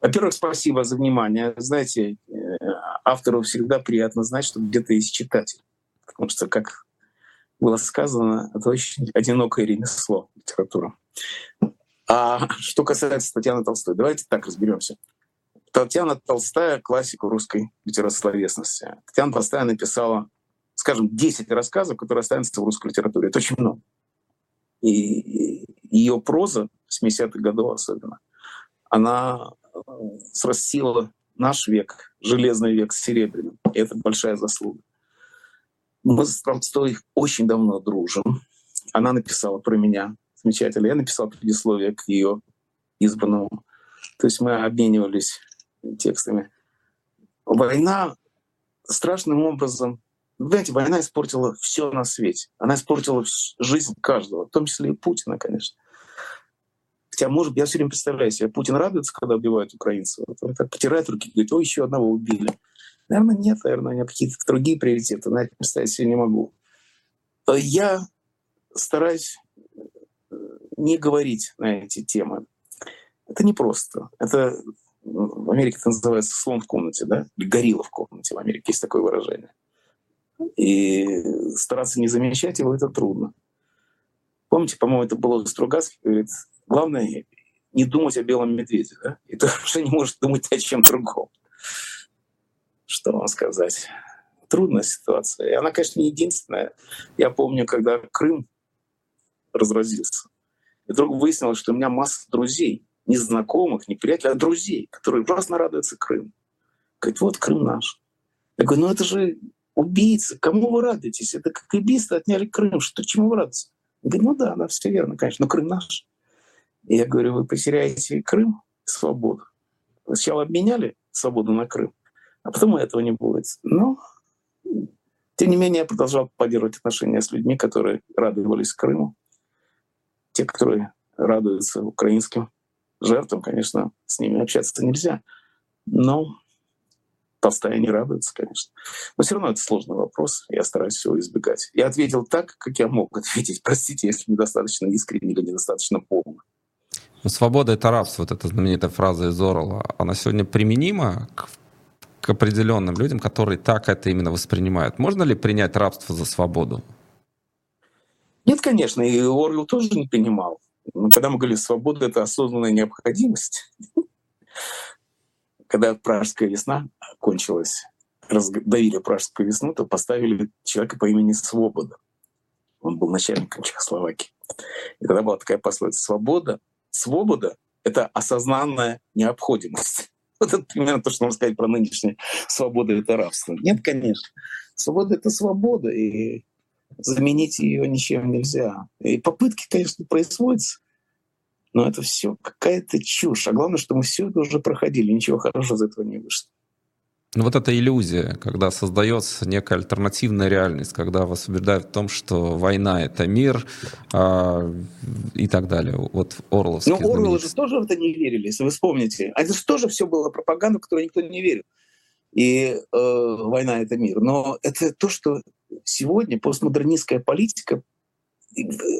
Во-первых, спасибо за внимание. Знаете, э, автору всегда приятно знать, что где-то есть читатель. Потому что, как было сказано, это очень одинокое ремесло литература. А что касается Татьяны Толстой, давайте так разберемся. Татьяна Толстая — классика русской литературоведности. Татьяна Толстая написала, скажем, 10 рассказов, которые останутся в русской литературе. Это очень много. И ее проза, 70-х годов особенно, она э, срастила наш век, железный век с серебряным. И это большая заслуга. Мы с Толстой очень давно дружим. Она написала про меня замечательно. Я написал предисловие к ее избранному. То есть мы обменивались текстами. Война страшным образом знаете, война испортила все на свете. Она испортила жизнь каждого, в том числе и Путина, конечно. Хотя, может быть, я все время представляю себе, Путин радуется, когда убивают украинцев. Он так потирает руки говорит, ой, еще одного убили. Наверное, нет, наверное, у него какие-то другие приоритеты. На это представить себе не могу. Я стараюсь э, не говорить на эти темы. Это непросто. Это в Америке это называется слон в комнате, да? Или горилла в комнате в Америке. Есть такое выражение. И стараться не замечать его — это трудно. Помните, по-моему, это было Стругацкий, говорит, главное не думать о белом медведе, да? И ты уже не можешь думать о чем другом. Что вам сказать? Трудная ситуация. И она, конечно, не единственная. Я помню, когда Крым разразился, и вдруг выяснилось, что у меня масса друзей, не знакомых, не приятелей, а друзей, которые ужасно радуются Крыму. Говорит, вот Крым наш. Я говорю, ну это же убийцы, кому вы радуетесь? Это как убийство отняли Крым, что чему вы радуетесь? Он говорит, ну да, да, все верно, конечно, но Крым наш. И я говорю, вы потеряете Крым, свободу. Сначала обменяли свободу на Крым, а потом этого не будет. Но, тем не менее, я продолжал поддерживать отношения с людьми, которые радовались Крыму. Те, которые радуются украинским жертвам, конечно, с ними общаться нельзя. Но Толстая не радуется, конечно. Но все равно это сложный вопрос, я стараюсь его избегать. Я ответил так, как я мог ответить. Простите, если недостаточно искренне или недостаточно полно. Ну, свобода — это рабство, вот эта знаменитая фраза из Орла. Она сегодня применима к, к определенным людям, которые так это именно воспринимают. Можно ли принять рабство за свободу? Нет, конечно, и Орвел тоже не принимал. Когда мы говорили, свобода — это осознанная необходимость, когда Пражская весна кончилась, раздавили Пражскую весну, то поставили человека по имени Свобода. Он был начальником Чехословакии. И тогда была такая пословица «Свобода, свобода — это осознанная необходимость». Вот это примерно то, что можно сказать про нынешнюю свободу — это рабство. Нет, конечно. Свобода — это свобода, и заменить ее ничем нельзя. И попытки, конечно, производятся, но это все какая-то чушь. А главное, что мы все это уже проходили, ничего хорошего из этого не вышло. Ну вот эта иллюзия, когда создается некая альтернативная реальность, когда вас убеждают в том, что война — это мир а, и так далее. Вот Орловский Ну Орловы же тоже в это не верили, если вы вспомните. А это же тоже все было пропаганда, в которую никто не верил. И э, война — это мир. Но это то, что сегодня постмодернистская политика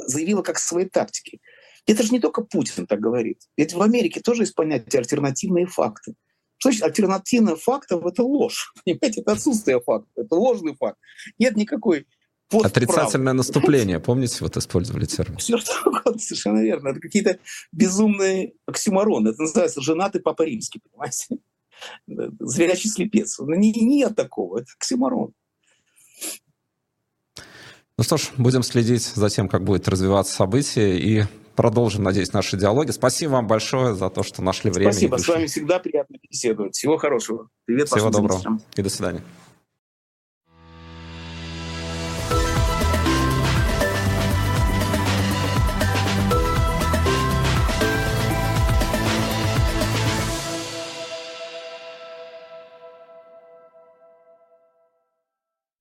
заявила как свои тактики. Это же не только Путин так говорит. Ведь в Америке тоже есть понятие альтернативные факты. Что значит альтернативная фактов — это ложь. Понимаете, это отсутствие факта, это ложный факт. Нет никакой Отрицательное наступление, помните, вот использовали термин? Все что угодно, совершенно верно. Это какие-то безумные оксюмороны. Это называется «женатый папа римский», понимаете? Зрячий слепец. Не, нет такого, это оксюморон. Ну что ж, будем следить за тем, как будет развиваться событие и продолжим, надеюсь, наши диалоги. Спасибо вам большое за то, что нашли время. Спасибо, с вами всегда приятно беседовать. Всего хорошего. Привет Всего доброго зрителям. и до свидания.